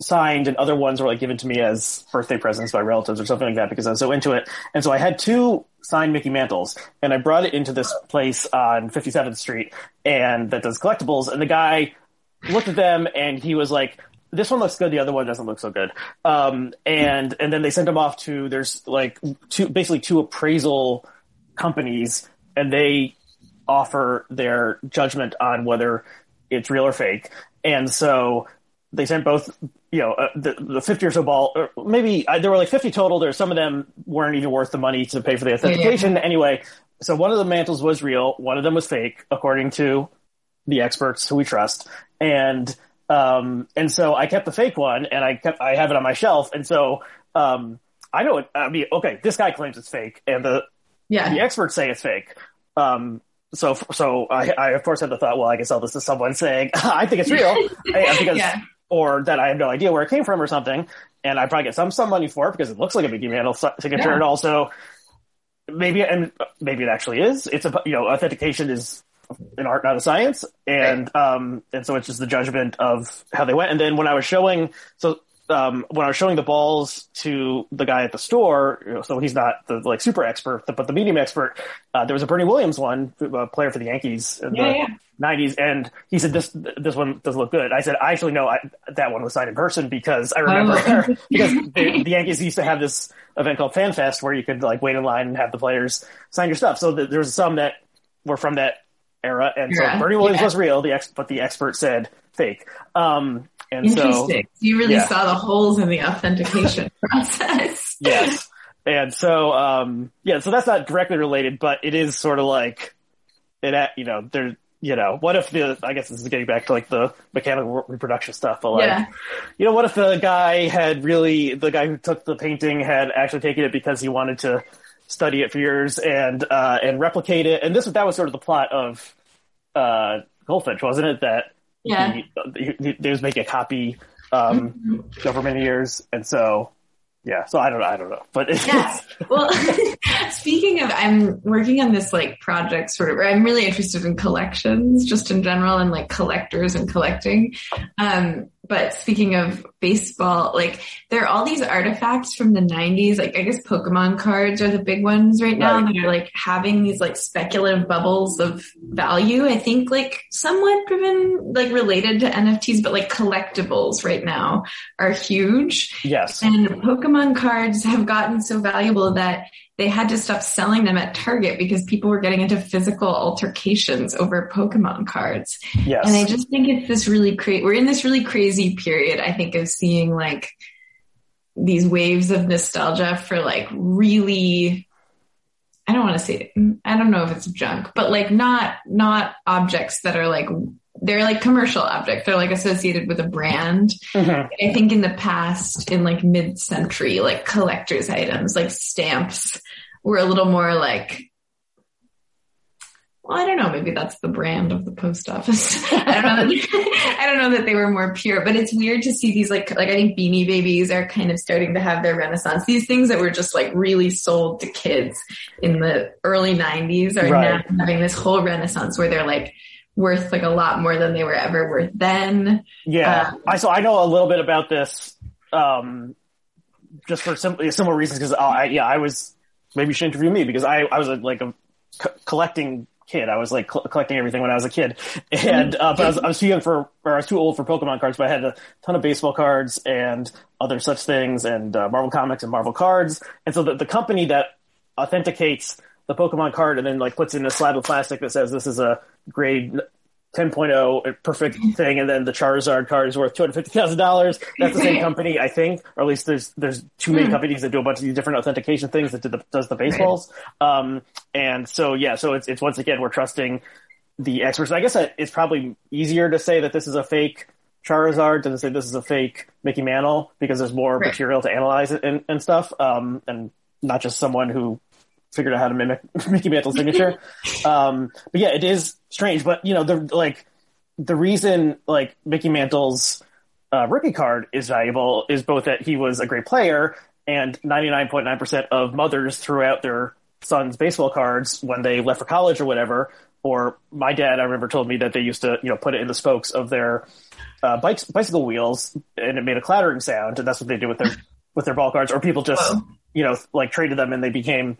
[SPEAKER 2] signed and other ones were like given to me as birthday presents by relatives or something like that because I was so into it. And so I had two signed Mickey Mantles and I brought it into this place on 57th Street and that does collectibles and the guy looked at them and he was like, this one looks good, the other one doesn't look so good. Um, and, and then they sent them off to, there's like two, basically two appraisal companies and they offer their judgment on whether it's real or fake. And so they sent both, you know, uh, the, the 50 or so ball, or maybe uh, there were like 50 total. There, some of them weren't even worth the money to pay for the authentication. Anyway, so one of the mantles was real. One of them was fake, according to the experts who we trust. And, um, and so I kept the fake one and I kept, I have it on my shelf. And so, um, I know it, I mean, okay, this guy claims it's fake and the,
[SPEAKER 3] Yeah.
[SPEAKER 2] the experts say it's fake. Um, so, so I, I of course had the thought, well, I can sell this to someone saying, I think it's real because,
[SPEAKER 3] Yeah.
[SPEAKER 2] or that I have no idea where it came from or something. And I probably get some, some money for it because it looks like a Mickey Mantle signature.
[SPEAKER 3] Yeah.
[SPEAKER 2] And also maybe, and maybe it actually is. It's a, you know, authentication is an art, not a science. And, um, and so it's just the judgment of how they went. And then when I was showing, so, um, when I was showing the balls to the guy at the store, you know, so he's not the like super expert, but the medium expert, uh, there was a Bernie Williams one, a player for the Yankees in
[SPEAKER 3] Yeah,
[SPEAKER 2] the
[SPEAKER 3] yeah.
[SPEAKER 2] 90s, and he said this this one doesn't look good. I said I actually know I, that one was signed in person because I remember
[SPEAKER 3] Oh.
[SPEAKER 2] because the, the Yankees used to have this event called Fan Fest where you could like wait in line and have the players sign your stuff. So th- there was some that were from that era, and so Bernie Williams
[SPEAKER 3] yeah.
[SPEAKER 2] was real, the ex- but the expert said fake. Um, and so
[SPEAKER 3] Interesting. you really
[SPEAKER 2] yeah.
[SPEAKER 3] saw the holes in the authentication process.
[SPEAKER 2] yes. And so, um, yeah, so that's not directly related, but it is sort of like it, uh, you know, there, you know, what if the, I guess this is getting back to like the mechanical reproduction stuff, but like,
[SPEAKER 3] Yeah.
[SPEAKER 2] you know, what if the guy had really, the guy who took the painting had actually taken it because he wanted to study it for years and, uh, and replicate it. And this, was that was sort of the plot of, uh, Goldfinch, wasn't it? That
[SPEAKER 3] Yeah.
[SPEAKER 2] he, he, he, they was making a copy, um, over many years. And so, yeah, so I don't know, I don't know, but it's,
[SPEAKER 3] Yeah. Well, speaking of, I'm working on this like project sort of, where I'm really interested in collections just in general and like collectors and collecting. Um, but speaking of baseball, like there are all these artifacts from the 90s. Like I guess Pokemon cards are the big ones right now
[SPEAKER 2] Right.
[SPEAKER 3] that are like having these like speculative bubbles of value. I think like somewhat driven, like related to NFTs, but like collectibles right now are huge.
[SPEAKER 2] yes.
[SPEAKER 3] And Pokemon cards have gotten so valuable that they had to stop selling them at Target because people were getting into physical altercations over Pokemon cards.
[SPEAKER 2] Yes.
[SPEAKER 3] And I just think it's this really crazy, we're in this really crazy period, I think, of seeing like these waves of nostalgia for like really, I don't want to say, I don't know if it's junk, but like not, not objects that are like, they're like commercial objects. They're like associated with a brand.
[SPEAKER 2] Mhm.
[SPEAKER 3] I think in the past, in like mid-century, like collector's items, like stamps, were a little more like. Well, I don't know. Maybe that's the brand of the post office. I don't know. That, I don't know that they were more pure, but it's weird to see these like like I think Beanie Babies are kind of starting to have their renaissance. These things that were just like really sold to kids in the early '90s are
[SPEAKER 2] Right.
[SPEAKER 3] now having this whole renaissance where they're like worth like a lot more than they were ever worth then.
[SPEAKER 2] Yeah,
[SPEAKER 3] Um,
[SPEAKER 2] I so I know a little bit about this, um, just for simply similar reasons because I yeah I was maybe you should interview me because I I was a, like a co- collecting kid. I was like col- collecting everything when I was a kid, and uh, but I was, I was too young for or I was too old for Pokemon cards. But I had a ton of baseball cards and other such things, and uh, Marvel comics and Marvel cards. And so the the company that authenticates the Pokemon card and then like puts in a slab of plastic that says this is a grade 10.0 perfect thing, and then the Charizard card is worth two hundred fifty thousand dollars. That's the same company, I think, or at least there's there's too many
[SPEAKER 3] Hmm.
[SPEAKER 2] companies that do a bunch of these different authentication things that do the, does the baseballs. Um, and so yeah, so it's it's once again we're trusting the experts. I guess it's probably easier to say that this is a fake Charizard than to say this is a fake Mickey Mantle because there's more
[SPEAKER 3] Right.
[SPEAKER 2] material to analyze it and, and stuff, um, and not just someone who figured out how to mimic Mickey Mantle's signature. um, but yeah, it is strange. But you know, the like the reason like Mickey Mantle's uh, rookie card is valuable is both that he was a great player and 99.9% of mothers threw out their sons' baseball cards when they left for college or whatever. Or my dad, I remember, told me that they used to, you know, put it in the spokes of their uh, bikes, bicycle wheels, and it made a clattering sound, and that's what they do with their with their ball cards. Or people just, you know, like traded them and they became,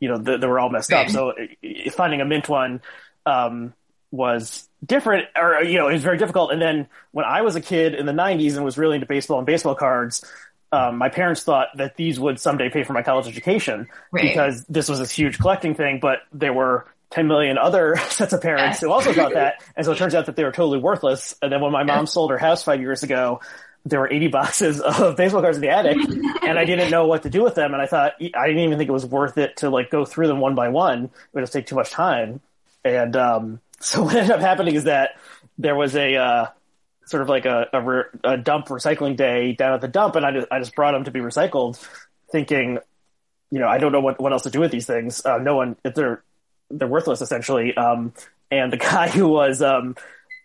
[SPEAKER 2] you know, they, they were all messed up. So uh, finding a mint one um, was different, or you know, it was very difficult. And then when I was a kid in the '90s and was really into baseball and baseball cards, um, my parents thought that these would someday pay for my college education
[SPEAKER 3] Right.
[SPEAKER 2] because this was this huge collecting thing. But there were 10 million other sets of parents
[SPEAKER 3] Yes.
[SPEAKER 2] who also thought that, and so it turns out that they were totally worthless. And then when my mom sold her house five years ago. There were 80 boxes of baseball cards in the attic, and I didn't know what to do with them. And I thought I didn't even think it was worth it to like go through them one by one. It would just take too much time. And um, so what ended up happening is that there was a uh, sort of like a, a, re- a dump recycling day down at the dump, and I just I just brought them to be recycled, thinking, you know, I don't know what, what else to do with these things. Uh, no one, if they're they're worthless essentially. Um, and the guy who was, um,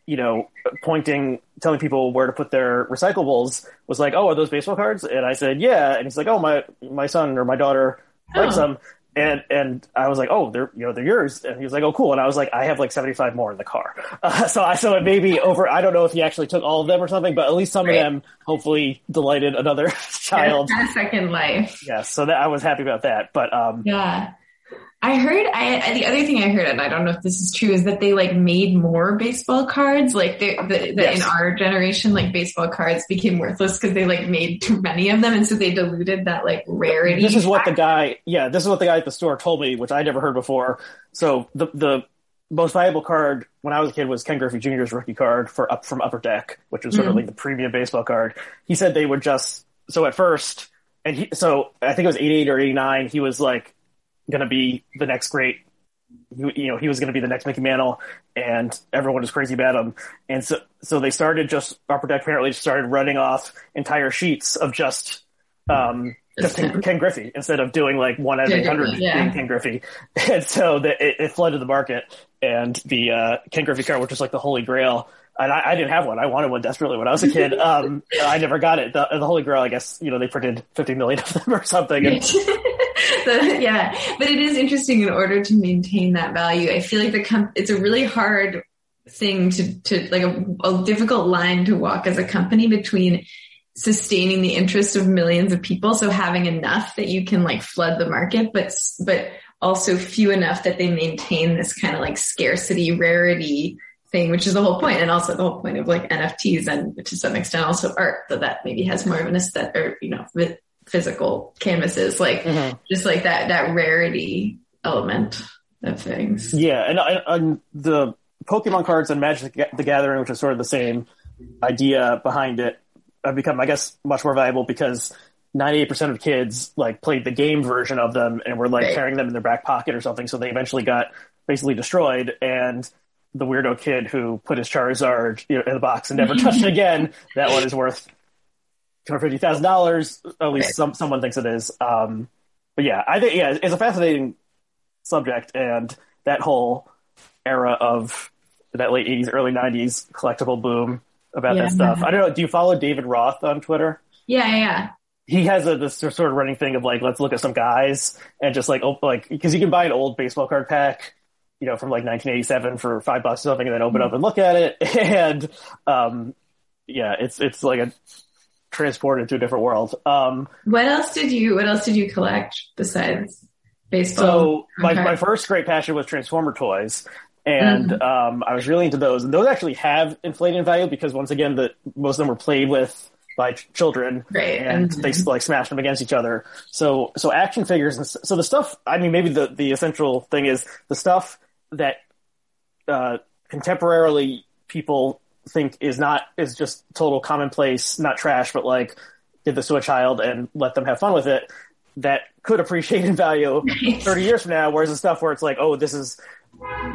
[SPEAKER 2] you know, pointing, telling people where to put their recyclables was like, "Oh, are those baseball cards?" And I said, "Yeah." And he's like, "Oh, my my son or my daughter likes
[SPEAKER 3] Oh.
[SPEAKER 2] them." And and I was like, "Oh, they're you know they're yours." And he was like, "Oh, cool." And I was like, "I have like seventy five more in the car." Uh, so I so it may be over. I don't know if he actually took all of them or something, but at least some
[SPEAKER 3] Right.
[SPEAKER 2] of them hopefully delighted another child.
[SPEAKER 3] Second life.
[SPEAKER 2] Yes, so that I was happy about that. But um,
[SPEAKER 3] Yeah. I heard, I, the other thing I heard, and I don't know if this is true, is that they like made more baseball cards. Like they, the, the,
[SPEAKER 2] Yes.
[SPEAKER 3] in our generation, like baseball cards became worthless because they like made too many of them. And so they diluted that like rarity.
[SPEAKER 2] This is what the guy, yeah, this is what the guy at the store told me, which I never heard before. So the the most valuable card when I was a kid was Ken Griffey Jr.'s rookie card for up from Upper Deck, which was sort of
[SPEAKER 3] Mhm.
[SPEAKER 2] like the premium baseball card. He said they would just so at first, and he so I think it was eighty eight or eighty nine. He was like going to be the next great you know he was going to be the next Mickey Mantle, and everyone was crazy about him. And so so they started just Upper Deck apparently just started running off entire sheets of just um, just Ken, Ken, Griffey instead of doing like one out of eight hundred yeah. being Ken Griffey, and so the, it, it, flooded the market. And the uh, Ken Griffey card, which was like the holy grail, and I, I, didn't have one. I wanted one desperately when I was a kid. Um, I never got it. The, the, Holy Grail, I guess, you know, they printed 50 million of them or something. And...
[SPEAKER 3] so, yeah, but it is interesting in order to maintain that value. I feel like the com- it's a really hard thing to, to like a, a difficult line to walk as a company between sustaining the interest of millions of people. So having enough that you can like flood the market, but, but also few enough that they maintain this kind of like scarcity, rarity, thing, which is the whole point, and also the whole point of like NFTs and to some extent also art, that that maybe has more of an aesthetic or you know physical canvases, like mm-hmm. just like that that rarity element of things.
[SPEAKER 2] Yeah, and, and the Pokemon cards and Magic the Gathering, which is sort of the same idea behind it, have become, I guess, much more valuable because 98% of kids like played the game version of them and were like right. carrying them in their back pocket or something. So they eventually got basically destroyed. And the weirdo kid who put his Charizard you know, in the box and never touched it again. That one is worth two hundred fifty thousand dollars. At least some someone thinks it is. Um, but yeah, I think yeah, it's a fascinating subject, and that whole era of that late eighties, early nineties collectible boom about yeah. that stuff. I don't know. Do you follow David Roth on Twitter?
[SPEAKER 3] Yeah, yeah.
[SPEAKER 2] He has a this sort of running thing of like, let's look at some guys and just like, oh, like because you can buy an old baseball card pack you know, from like 1987 for five bucks or something, and then open up and look at it. And, um, yeah, it's, it's like a transported to a different world. Um,
[SPEAKER 3] what else did you, what else did you collect besides baseball?
[SPEAKER 2] So my, my first great passion was Transformer toys. And, mm-hmm. um, I was really into those. And those actually have inflated value because once again, the, most of them were played with by ch- children
[SPEAKER 3] right.
[SPEAKER 2] and mm-hmm. they like smash them against each other. So, so action figures and so the stuff, I mean, maybe the, the essential thing is the stuff that uh, contemporarily people think is not is just total commonplace, not trash, but like give this to a child and let them have fun with it. That could appreciate in value thirty years from now. Whereas the stuff where it's like, oh, this is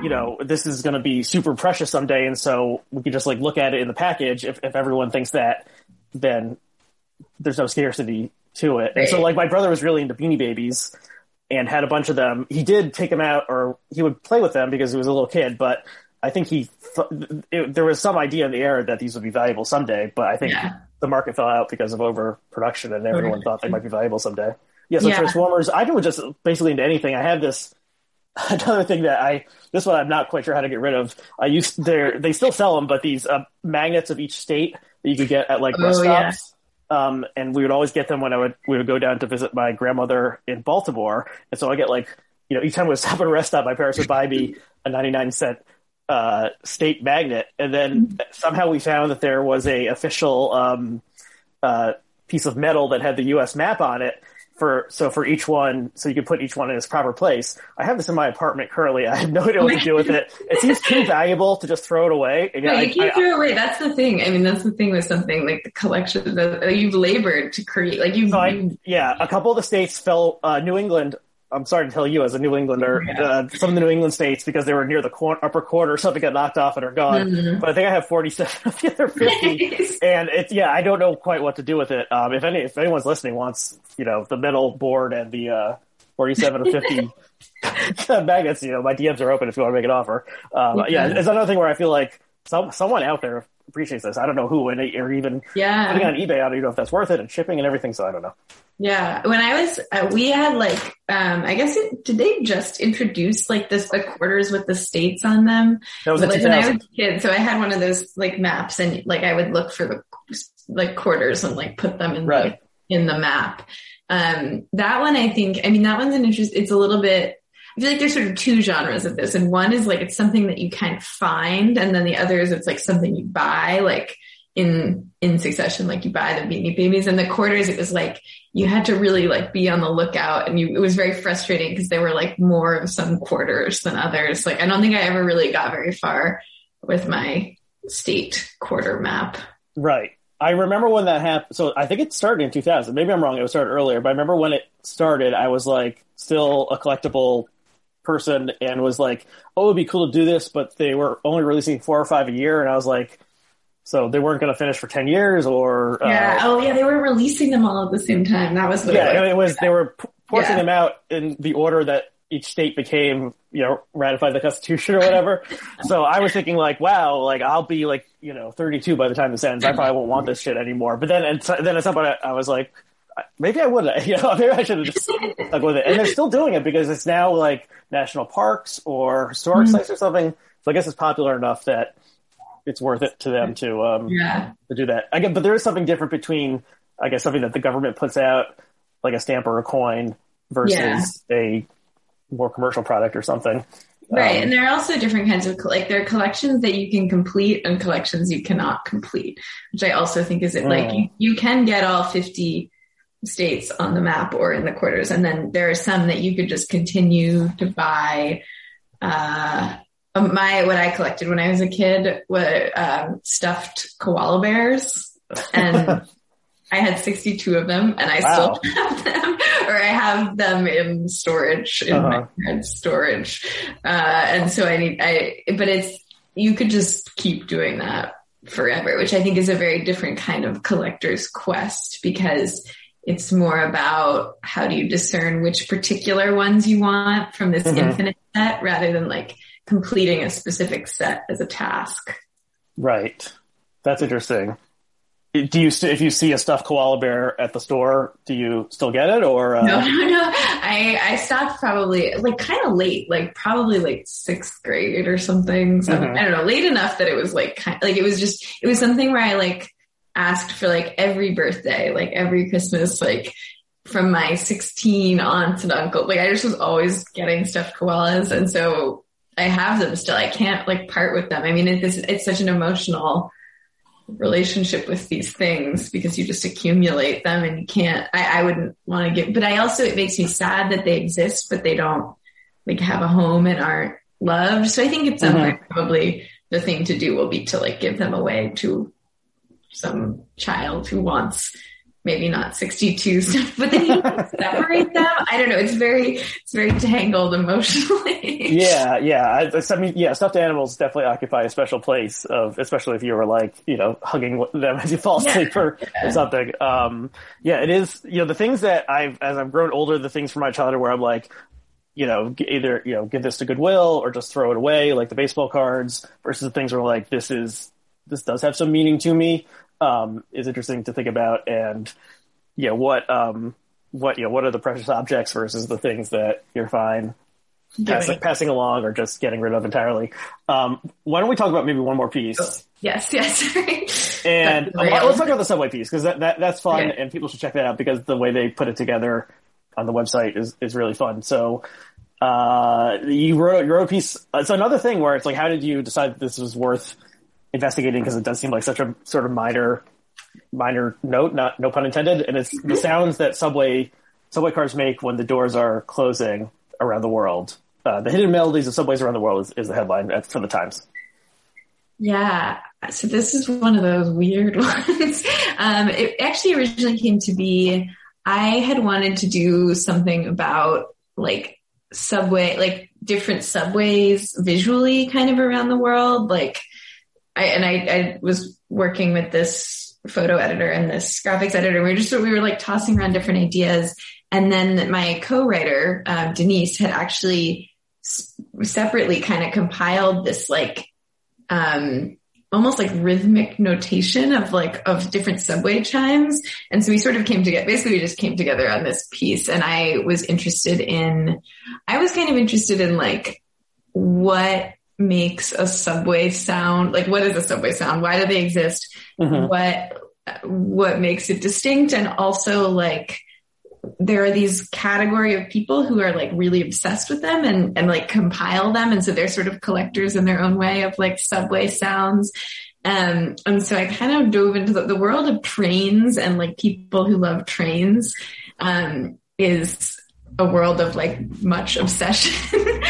[SPEAKER 2] you know, this is going to be super precious someday, and so we can just like look at it in the package. If if everyone thinks that, then there's no scarcity to it. And so, like, my brother was really into Beanie Babies, and had a bunch of them. He did take them out, or he would play with them because he was a little kid. But I think he th- it, there was some idea in the air that these would be valuable someday. But I think yeah. the market fell out because of overproduction, and everyone thought they might be valuable someday. Yeah, so yeah. Transformers. I was just basically into anything. I have this another thing that I this one I'm not quite sure how to get rid of. I used there they still sell them, but these uh, magnets of each state that you could get at like oh, rest stops. Um, and we would always get them when I would we would go down to visit my grandmother in Baltimore, and so I get like you know each time we stop at a rest stop, my parents would buy me a ninety nine cent uh, state magnet, and then somehow we found that there was a official um, uh, piece of metal that had the U.S. map on it, for so for each one, so you can put each one in its proper place. I have this in my apartment currently. I have no idea what to do with it. It seems too valuable to just throw it away.
[SPEAKER 3] And, no, you can't throw it away. That's the thing. I mean, that's the thing with something like the collection that you've labored to create. Like you've,
[SPEAKER 2] so I, yeah, a couple of the states fell. Uh, New England I'm sorry to tell you as a New Englander, uh, some of the New England states, because they were near the cor- upper quarter, something got knocked off and are gone. Mm-hmm. But I think I have 47 of the other 50. and it's, yeah, I don't know quite what to do with it. Um, if any, if anyone's listening wants, you know, the middle board and the, uh, 47 or 50 magnets, you know, my DMs are open if you want to make an offer. Um, yeah, it's another thing where I feel like some, someone out there appreciates this. I don't know who, and or even
[SPEAKER 3] yeah.
[SPEAKER 2] putting on eBay, I don't even know if that's worth it and shipping and everything. So I don't know.
[SPEAKER 3] Yeah, when I was, uh, we had like, um, I guess it, did they just introduce like this the quarters with the states on them?
[SPEAKER 2] That was
[SPEAKER 3] like when I was a kid. So I had one of those like maps, and like I would look for the like quarters and like put them in
[SPEAKER 2] right.
[SPEAKER 3] the, in the map. Um, that one, I think, I mean, that one's an interest. It's a little bit. I feel like there's sort of two genres of this, and one is like it's something that you kind of find, and then the other is it's like something you buy, like in in succession like you buy the beanie babies and the quarters it was like you had to really like be on the lookout and you it was very frustrating because there were like more of some quarters than others. Like i don't think i ever really got very far with my state quarter map.
[SPEAKER 2] Right. I remember when that happened so i think it started in 2000 maybe i'm wrong it was started earlier but i remember when it started i was like still a collectible person and was like, "Oh, it'd be cool to do this," but they were only releasing four or five a year, and I was like, "So they weren't going to finish for ten years, or
[SPEAKER 3] yeah,
[SPEAKER 2] uh,
[SPEAKER 3] oh yeah, they were releasing them all at the same time. That was
[SPEAKER 2] yeah,
[SPEAKER 3] it
[SPEAKER 2] it was they were porting
[SPEAKER 3] Yeah.
[SPEAKER 2] them out in the order that each state became, you know, ratified the Constitution or whatever. so I was thinking like, wow, like I'll be like, you know, 32 by the time this ends. I probably won't want this shit anymore. But then, and then at some point, I, I was like, maybe I would, you know, maybe I should have just stuck with it. And they're still doing it because it's now like national parks or historic
[SPEAKER 3] Mhm.
[SPEAKER 2] sites or something. So I guess it's popular enough that it's worth it to them to um
[SPEAKER 3] Yeah.
[SPEAKER 2] to do that. I guess, but there is something different between, I guess, something that the government puts out, like a stamp or a coin, versus a more commercial product or something.
[SPEAKER 3] Right,
[SPEAKER 2] Um,
[SPEAKER 3] and there are also different kinds of like there are collections that you can complete and collections you cannot complete, which I also think is it like
[SPEAKER 2] Mm.
[SPEAKER 3] you, you can get all fifty states on the map or in the quarters, and then there are some that you could just continue to buy. Uh, my what I collected when I was a kid were um, stuffed koala bears, and I had sixty two of them, and I
[SPEAKER 2] Wow.
[SPEAKER 3] still have them, or I have them in storage in my
[SPEAKER 2] Uh-huh.
[SPEAKER 3] parents' storage. Uh, and so I need, I, but it's, you could just keep doing that forever, which I think is a very different kind of collector's quest because it's more about how do you discern which particular ones you want from this
[SPEAKER 2] Mhm.
[SPEAKER 3] infinite set rather than like completing a specific set as a task.
[SPEAKER 2] right. That's interesting. Do you if you see a stuffed koala bear at the store, do you still get it or? Uh,
[SPEAKER 3] No, no, no. I, I stopped probably like kind of late, like probably like sixth grade or something. So
[SPEAKER 2] Mhm.
[SPEAKER 3] I don't know, late enough that it was like kind like it was just it was something where I like asked for like every birthday, like every Christmas, like from my 16 aunts and uncles. Like I just was always getting stuffed koalas, and so I have them still. I can't like part with them. I mean, it's it's such an emotional relationship with these things because you just accumulate them and you can't I, I wouldn't want to give but I also it makes me sad that they exist but they don't like have a home and aren't loved. So I think it's
[SPEAKER 2] Mhm.
[SPEAKER 3] probably the thing to do will be to like give them away to some child who wants maybe not 62 stuff, but then you separate them. I don't know. It's very, it's very tangled emotionally.
[SPEAKER 2] yeah, yeah. I, I mean, yeah, stuffed animals definitely occupy a special place of, especially if you were like, you know, hugging them as you fall
[SPEAKER 3] Yeah.
[SPEAKER 2] asleep or, or something. Um, yeah, it is, you know, the things that I've, as I've grown older, the things from my childhood where I'm like, you know, either, you know, give this to Goodwill or just throw it away, like the baseball cards versus the things where like, this is, this does have some meaning to me, um, is interesting to think about. And, yeah, what, um, what, you know, what are the precious objects versus the things that you're fine passing,
[SPEAKER 3] Doing-
[SPEAKER 2] passing along or just getting rid of entirely. Um, why don't we talk about maybe one more piece?
[SPEAKER 3] Yes, yes.
[SPEAKER 2] And well, let's talk about the subway piece because that, that that's fun
[SPEAKER 3] Okay.
[SPEAKER 2] and people should check that out because the way they put it together on the website is, is really fun. So, uh, you wrote, you wrote a piece. It's another thing where it's like, how did you decide that this was worth investigating? Because it does seem like such a sort of minor, minor note, not, no pun intended. And it's the sounds that subway, subway cars make when the doors are closing around the world. Uh, the hidden melodies of subways around the world is, is the headline for the Times.
[SPEAKER 3] Yeah. So this is one of those weird ones. um, it actually originally came to be, I had wanted to do something about like subway, like different subways visually kind of around the world. Like I, and I, I was working with this photo editor and this graphics editor. We were just, we were like tossing around different ideas. And then my co-writer, um, Denise had actually separately kind of compiled this like, um, almost like rhythmic notation of like of different subway chimes and so we sort of came together basically we just came together on this piece and i was interested in i was kind of interested in like what makes a subway sound like what is a subway sound why do they exist
[SPEAKER 2] Mhm.
[SPEAKER 3] what what makes it distinct and also like there are these category of people who are like really obsessed with them and, and like compile them. And so they're sort of collectors in their own way of like subway sounds. Um, and so I kind of dove into the, the world of trains and like people who love trains, um, is a world of like much obsession.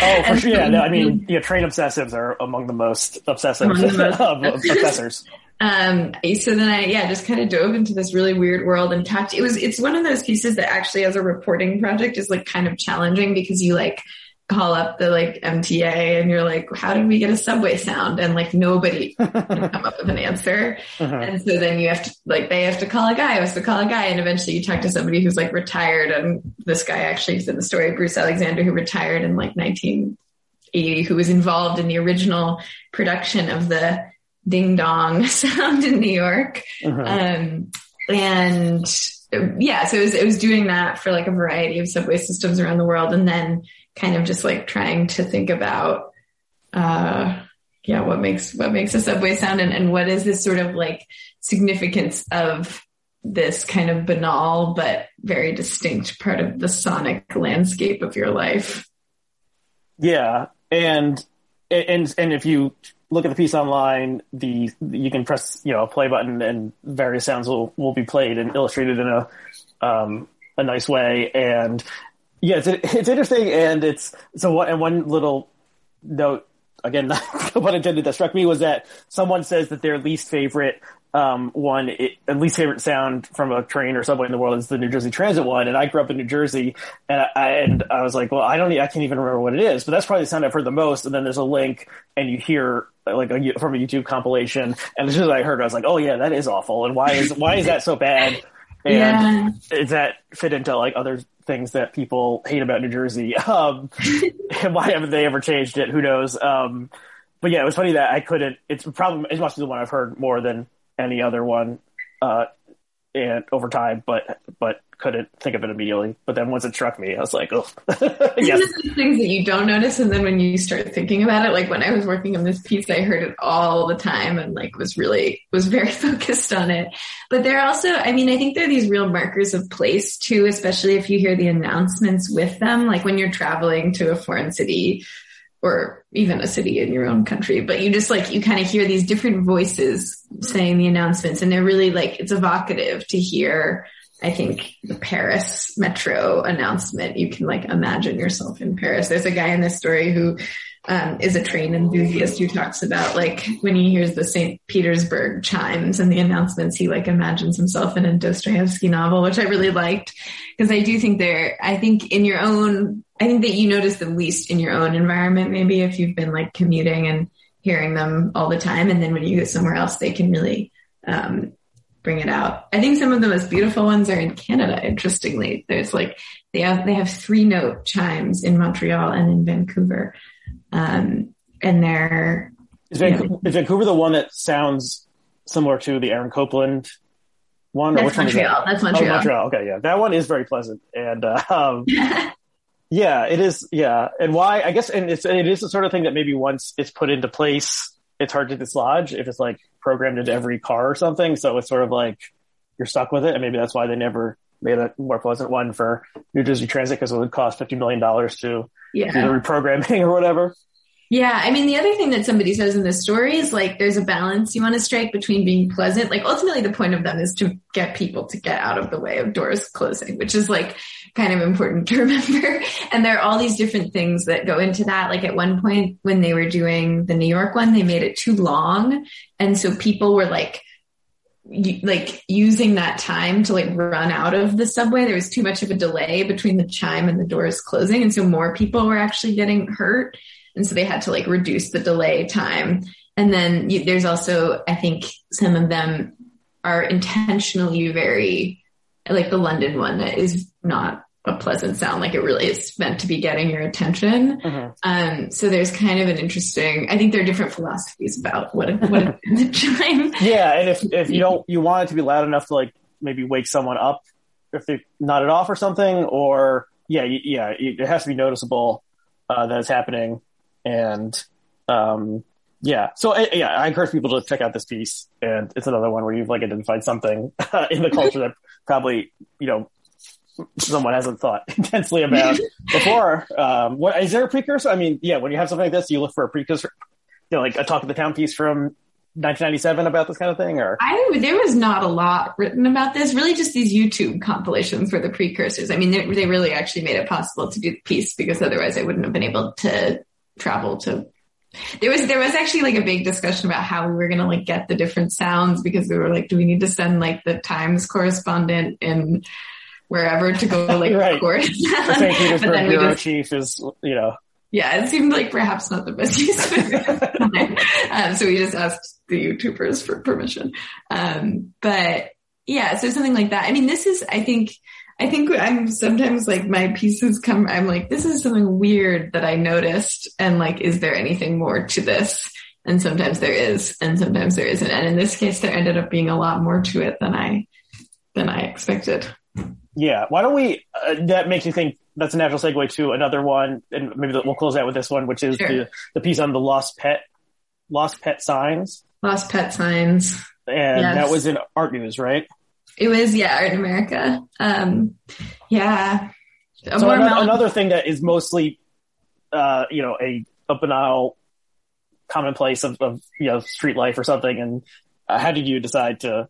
[SPEAKER 2] Oh, for sure. Yeah, no, I mean, yeah, train obsessives are among the most obsessive of, of obsessors.
[SPEAKER 3] Um, so then I, yeah, just kind of dove into this really weird world and talked. It was, it's one of those pieces that actually as a reporting project is like kind of challenging because you like call up the like MTA and you're like, how did we get a subway sound? And like nobody can come up with an answer. Uh-huh. And so then you have to like, they have to call a guy, I have to call a guy. And eventually you talk to somebody who's like retired. And this guy actually is in the story, Bruce Alexander, who retired in like 1980, who was involved in the original production of the ding dong sound in New York. Uh-huh. Um, and yeah, so it was, it was doing that for like a variety of subway systems around the world. And then kind of just like trying to think about, uh, yeah, what makes, what makes a subway sound and, and what is this sort of like significance of this kind of banal, but very distinct part of the sonic landscape of your life.
[SPEAKER 2] Yeah. And, and, and if you look at the piece online, the, you can press, you know, a play button and various sounds will, will be played and illustrated in a, um, a nice way. And yeah, it's, it's interesting, and it's so. What and one little note again, what intended that struck me was that someone says that their least favorite um, one, it, least favorite sound from a train or subway in the world is the New Jersey Transit one. And I grew up in New Jersey, and I, and I was like, well, I don't, I can't even remember what it is, but that's probably the sound I've heard the most. And then there's a link, and you hear like a, from a YouTube compilation, and as soon as I heard, it, I was like, oh yeah, that is awful. And why is why is that so bad? And yeah. does that fit into like other things that people hate about New Jersey? Um, and why haven't they ever changed it? Who knows? Um, but yeah, it was funny that I couldn't. It's probably it must be the one I've heard more than any other one, uh, and over time. But but couldn't think of it immediately. But then once it struck me, I was like, oh,
[SPEAKER 3] yes. things that you don't notice, and then when you start thinking about it, like when I was working on this piece, I heard it all the time, and like was really was very focused on it. But there are also, I mean, I think there are these real markers of place too, especially if you hear the announcements with them, like when you're traveling to a foreign city or even a city in your own country, but you just like, you kind of hear these different voices saying the announcements and they're really like, it's evocative to hear I think the Paris metro announcement, you can like imagine yourself in Paris. There's a guy in this story who um, is a train enthusiast who talks about like when he hears the St. Petersburg chimes and the announcements, he like imagines himself in a Dostoevsky novel, which I really liked because I do think there, I think in your own, I think that you notice them least in your own environment, maybe if you've been like commuting and hearing them all the time. And then when you go somewhere else, they can really, um, bring it out. I think some of the most beautiful ones are in Canada. Interestingly, there's like they have they have three note chimes in Montreal and in Vancouver, um, and they're
[SPEAKER 2] is Vancouver, is Vancouver, the one that sounds similar to the Aaron Copland one?
[SPEAKER 3] That's Montreal. That? That's Montreal.
[SPEAKER 2] Oh, Montreal. Okay, yeah, that one is very pleasant, and uh, um, yeah, it is. Yeah, and why? I guess, and it's it is the sort of thing that maybe once it's put into place it's hard to dislodge if it's like programmed into every car or something. So it's sort of like you're stuck with it. And maybe that's why they never made a more pleasant one for New Jersey Transit because it would cost $50 million to yeah. do the reprogramming or whatever.
[SPEAKER 3] Yeah. I mean, the other thing that somebody says in this story is like there's a balance you want to strike between being pleasant. Like ultimately the point of them is to get people to get out of the way of doors closing, which is like kind of important to remember. And there are all these different things that go into that. Like at one point when they were doing the New York one, they made it too long. And so people were like, like using that time to like run out of the subway. There was too much of a delay between the chime and the doors closing. And so more people were actually getting hurt. And so they had to like reduce the delay time. And then you, there's also, I think some of them are intentionally very, like the London one that is not a pleasant sound. Like it really is meant to be getting your attention. Mm-hmm. Um, so there's kind of an interesting, I think there are different philosophies about what, what the chime.
[SPEAKER 2] Yeah. And if, if you don't, you want it to be loud enough to like maybe wake someone up if they nodded off or something, or yeah, yeah, it has to be noticeable uh, that it's happening and um, yeah, so uh, yeah, I encourage people to check out this piece, and it's another one where you've like identified something in the culture that probably you know someone hasn't thought intensely about before. Um, what is there a precursor? I mean, yeah, when you have something like this, you look for a precursor, you know, like a talk of the town piece from 1997 about this kind of thing or
[SPEAKER 3] I there was not a lot written about this really just these YouTube compilations were the precursors I mean they, they really actually made it possible to do the piece because otherwise I wouldn't have been able to travel to there was there was actually like a big discussion about how we were gonna like get the different sounds because we were like, do we need to send like the Times correspondent in wherever to go like right. record?
[SPEAKER 2] the St. Petersburg bureau just, chief is you know
[SPEAKER 3] Yeah, it seemed like perhaps not the best use of. Um, so we just asked the YouTubers for permission. Um, but yeah, so something like that. I mean, this is, I think, I think I'm sometimes like my pieces come, I'm like, this is something weird that I noticed. And like, is there anything more to this? And sometimes there is, and sometimes there isn't. And in this case, there ended up being a lot more to it than I, than I expected.
[SPEAKER 2] Yeah. Why don't we, uh, that makes me think that's a natural segue to another one. And maybe we'll close out with this one, which is sure. the, the piece on the lost pet, lost pet signs.
[SPEAKER 3] Lost pet signs.
[SPEAKER 2] And yes. that was in art news, right?
[SPEAKER 3] It was, yeah, Art in America. Um, yeah.
[SPEAKER 2] So another, another, thing that is mostly, uh, you know, a, a banal commonplace of, of, you know, street life or something. And uh, how did you decide to?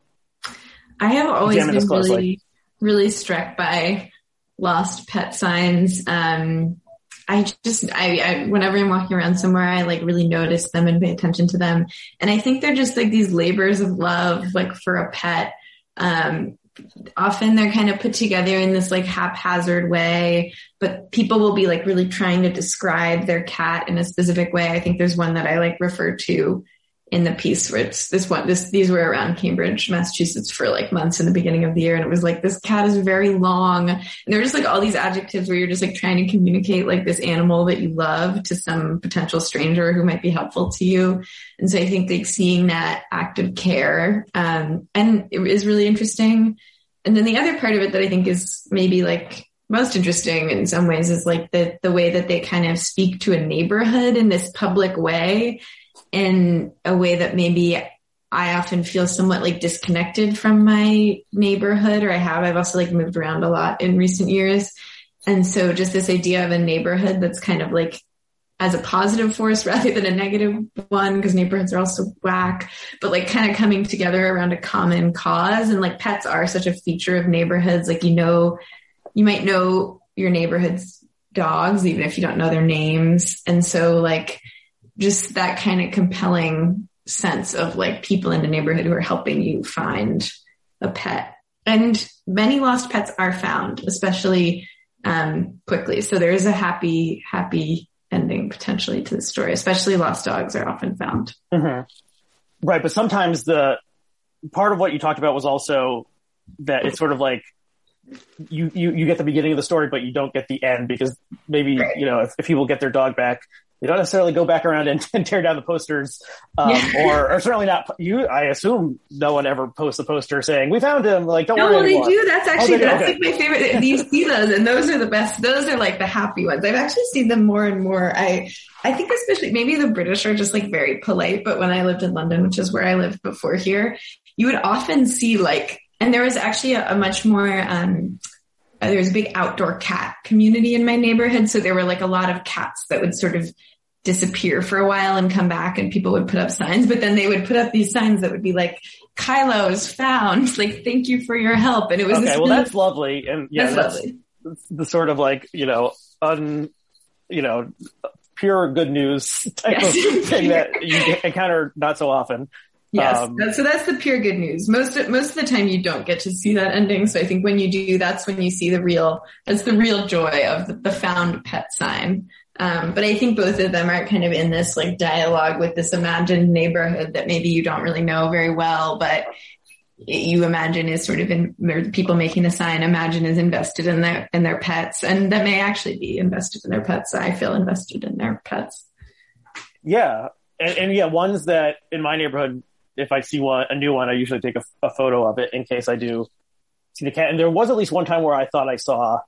[SPEAKER 3] I have always been really, really struck by lost pet signs. Um, I just, I, I, whenever I'm walking around somewhere, I like really notice them and pay attention to them. And I think they're just like these labors of love, like for a pet. Um, often they're kind of put together in this like haphazard way, but people will be like really trying to describe their cat in a specific way. I think there's one that I like refer to in the piece where it's this one, this, these were around Cambridge, Massachusetts for like months in the beginning of the year. And it was like, this cat is very long. And there were just like all these adjectives where you're just like trying to communicate like this animal that you love to some potential stranger who might be helpful to you. And so I think like seeing that act of care, um, and it is really interesting. And then the other part of it that I think is maybe like most interesting in some ways is like the the way that they kind of speak to a neighborhood in this public way in a way that maybe I often feel somewhat like disconnected from my neighborhood or I have. I've also like moved around a lot in recent years. And so just this idea of a neighborhood that's kind of like as a positive force rather than a negative one because neighborhoods are also whack, but like kind of coming together around a common cause. And like pets are such a feature of neighborhoods. Like, you know, you might know your neighborhood's dogs, even if you don't know their names. And so like, just that kind of compelling sense of like people in the neighborhood who are helping you find a pet. And many lost pets are found, especially um, quickly. So there is a happy, happy ending potentially to the story, especially lost dogs are often found.
[SPEAKER 2] Mm-hmm. Right. But sometimes the part of what you talked about was also that it's sort of like you, you, you get the beginning of the story, but you don't get the end because maybe, right. you know, if, if people get their dog back, they don't necessarily go back around and, and tear down the posters, um, yeah. or, or certainly not you. I assume no one ever posts a poster saying we found him. Like, don't
[SPEAKER 3] no,
[SPEAKER 2] worry.
[SPEAKER 3] No, they do. That's actually oh, that's okay. like my favorite. You see those, and those are the best. Those are like the happy ones. I've actually seen them more and more. I I think especially maybe the British are just like very polite, but when I lived in London, which is where I lived before here, you would often see like, and there was actually a, a much more. Um, there was a big outdoor cat community in my neighborhood. So there were like a lot of cats that would sort of disappear for a while and come back and people would put up signs, but then they would put up these signs that would be like, Kylo is found. Like, thank you for your help. And it was,
[SPEAKER 2] okay, well, really, that's lovely. And yeah, that's, that's the sort of like, you know, un, you know, pure good news type yes. of thing that you encounter not so often.
[SPEAKER 3] Yes. Um, so that's the pure good news. Most of, most of the time you don't get to see that ending. So I think when you do, that's when you see the real, that's the real joy of the, the found pet sign. Um, but I think both of them are kind of in this like dialogue with this imagined neighborhood that maybe you don't really know very well, but you imagine is sort of in people making the sign imagine is invested in their in their pets and that may actually be invested in their pets i feel invested in their pets
[SPEAKER 2] yeah and, and yeah ones that in my neighborhood if I see one, a new one, I usually take a, a, photo of it in case I do see the cat. And there was at least one time where I thought I saw,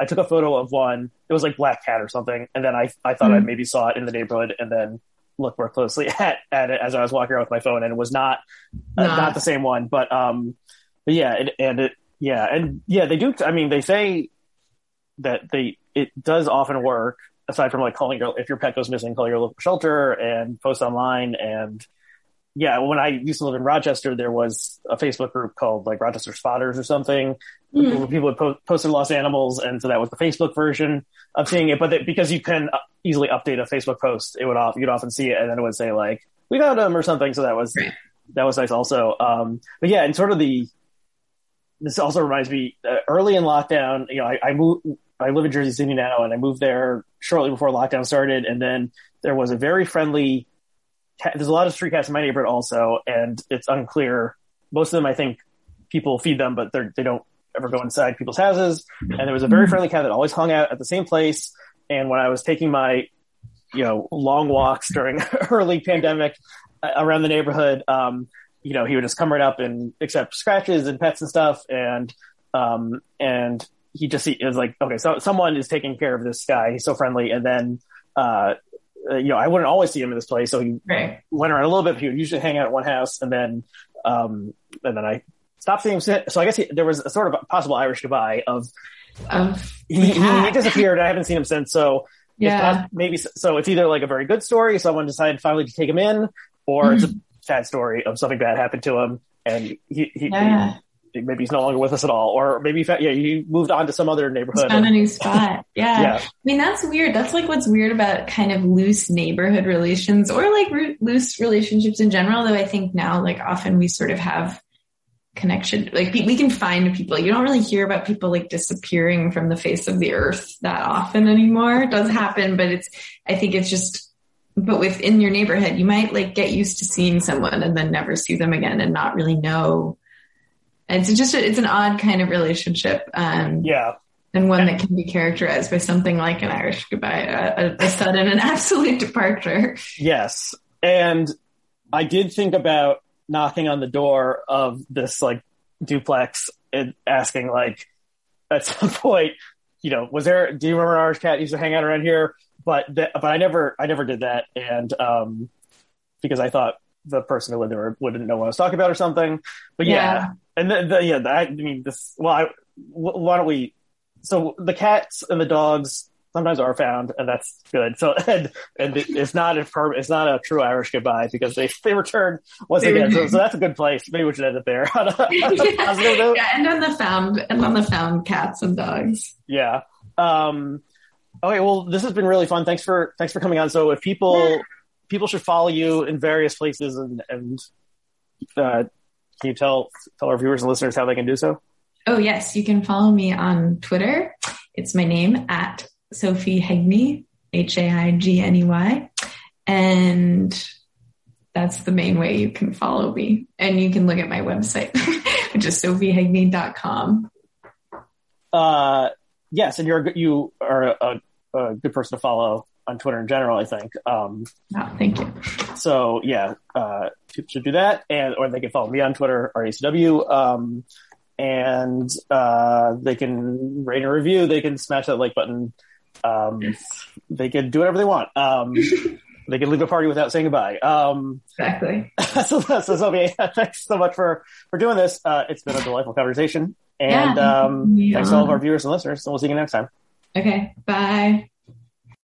[SPEAKER 2] I took a photo of one. It was like black cat or something, and then I I thought mm-hmm. I maybe saw it in the neighborhood, and then looked more closely at at it as I was walking around with my phone, and it was not uh, not the same one. But um, but yeah, it, and it yeah, and yeah, they do. I mean, they say that they it does often work. Aside from like calling your if your pet goes missing, call your local shelter and post online and yeah, when I used to live in Rochester, there was a Facebook group called like Rochester Spotters or something. Where people would po- post their lost animals, and so that was the Facebook version of seeing it. But because you can uh, easily update a Facebook post, it would off you'd often see it, and then it would say like "We found him" or something. So that was right. that was nice also. Um, but yeah, and sort of the this also reminds me uh, early in lockdown. You know, I, I moved I live in Jersey City now, and I moved there shortly before lockdown started. And then there was a very friendly. There's a lot of street cats in my neighborhood also, and it's unclear. Most of them, I think, people feed them, but they they don't ever go inside people's houses. And there was a very friendly cat that always hung out at the same place. And when I was taking my, you know, long walks during early pandemic uh, around the neighborhood, um, you know, he would just come right up and accept scratches and pets and stuff. And, um, and he just, he was like, okay, so someone is taking care of this guy. He's so friendly. And then, uh, you know, I wouldn't always see him in this place. So he
[SPEAKER 3] Right.
[SPEAKER 2] went around a little bit. He would usually hang out at one house and then, um, and then I stopped seeing him. So I guess he, there was a sort of a possible Irish goodbye of
[SPEAKER 3] Of
[SPEAKER 2] he, he, disappeared. I haven't seen him since. So
[SPEAKER 3] yeah.
[SPEAKER 2] maybe so it's either like a very good story, someone decided finally to take him in, or it's a sad story of something bad happened to him and he, he,
[SPEAKER 3] Yeah.
[SPEAKER 2] he maybe he's no longer with us at all, or maybe he, fa- yeah he moved on to some other neighborhood.
[SPEAKER 3] found a new spot. Yeah.
[SPEAKER 2] Yeah.
[SPEAKER 3] I mean, that's weird. That's like what's weird about kind of loose neighborhood relations or like re- loose relationships in general. Though I think now, like often we sort of have connection, like we we can find people. You don't really hear about people like disappearing from the face of the earth that often anymore. It does happen, but it's, I think it's just, but within your neighborhood, you might like get used to seeing someone and then never see them again and not really know. And it's just, it's an odd kind of relationship. Um,
[SPEAKER 2] yeah,
[SPEAKER 3] and one that can be characterized by something like an Irish goodbye, a, a sudden and absolute departure.
[SPEAKER 2] yes, and I did think about knocking on the door of this like duplex and asking like at some point, you know, was there? Do you remember an Irish cat used to hang out around here? But th- but I never I never did that, and um, because I thought the person who lived there wouldn't know what I was talking about or something. But yeah,
[SPEAKER 3] Yeah.
[SPEAKER 2] and the, the, yeah, the, I mean this. Well, I, why don't we? So the cats and the dogs sometimes are found, and that's good. So and and it's not a perm, it's not a true Irish goodbye because they they return once again. So, so that's a good place. Maybe we should end it there. On a- on a
[SPEAKER 3] yeah, and on the found and on the found cats and dogs.
[SPEAKER 2] Yeah. Um, okay. Well, this has been really fun. Thanks for thanks for coming on. So, if people people should follow you in various places, and and uh, can you tell tell our viewers and listeners how they can do so?
[SPEAKER 3] Oh yes, you can follow me on Twitter. It's my name at Sophie Haigney, H A I G N E Y, and that's the main way you can follow me. And you can look at my website, which is sophiehaigney.com.
[SPEAKER 2] Uh, yes, and you're you are a, a good person to follow on Twitter in general. I think. Um,
[SPEAKER 3] Oh, thank you.
[SPEAKER 2] so yeah, uh, people should do that, and or they can follow me on Twitter, RACW, um, and uh, they can rate and review. They can smash that like button. Um, they can do whatever they want. Um, they can leave a party without saying goodbye. Um,
[SPEAKER 3] Exactly.
[SPEAKER 2] so, so Sophie, thanks so much for for doing this. Uh, it's been a delightful conversation, and
[SPEAKER 3] Yeah.
[SPEAKER 2] um,
[SPEAKER 3] Yeah.
[SPEAKER 2] thanks to all of our viewers and listeners. And we'll see you next time.
[SPEAKER 3] Okay. Bye.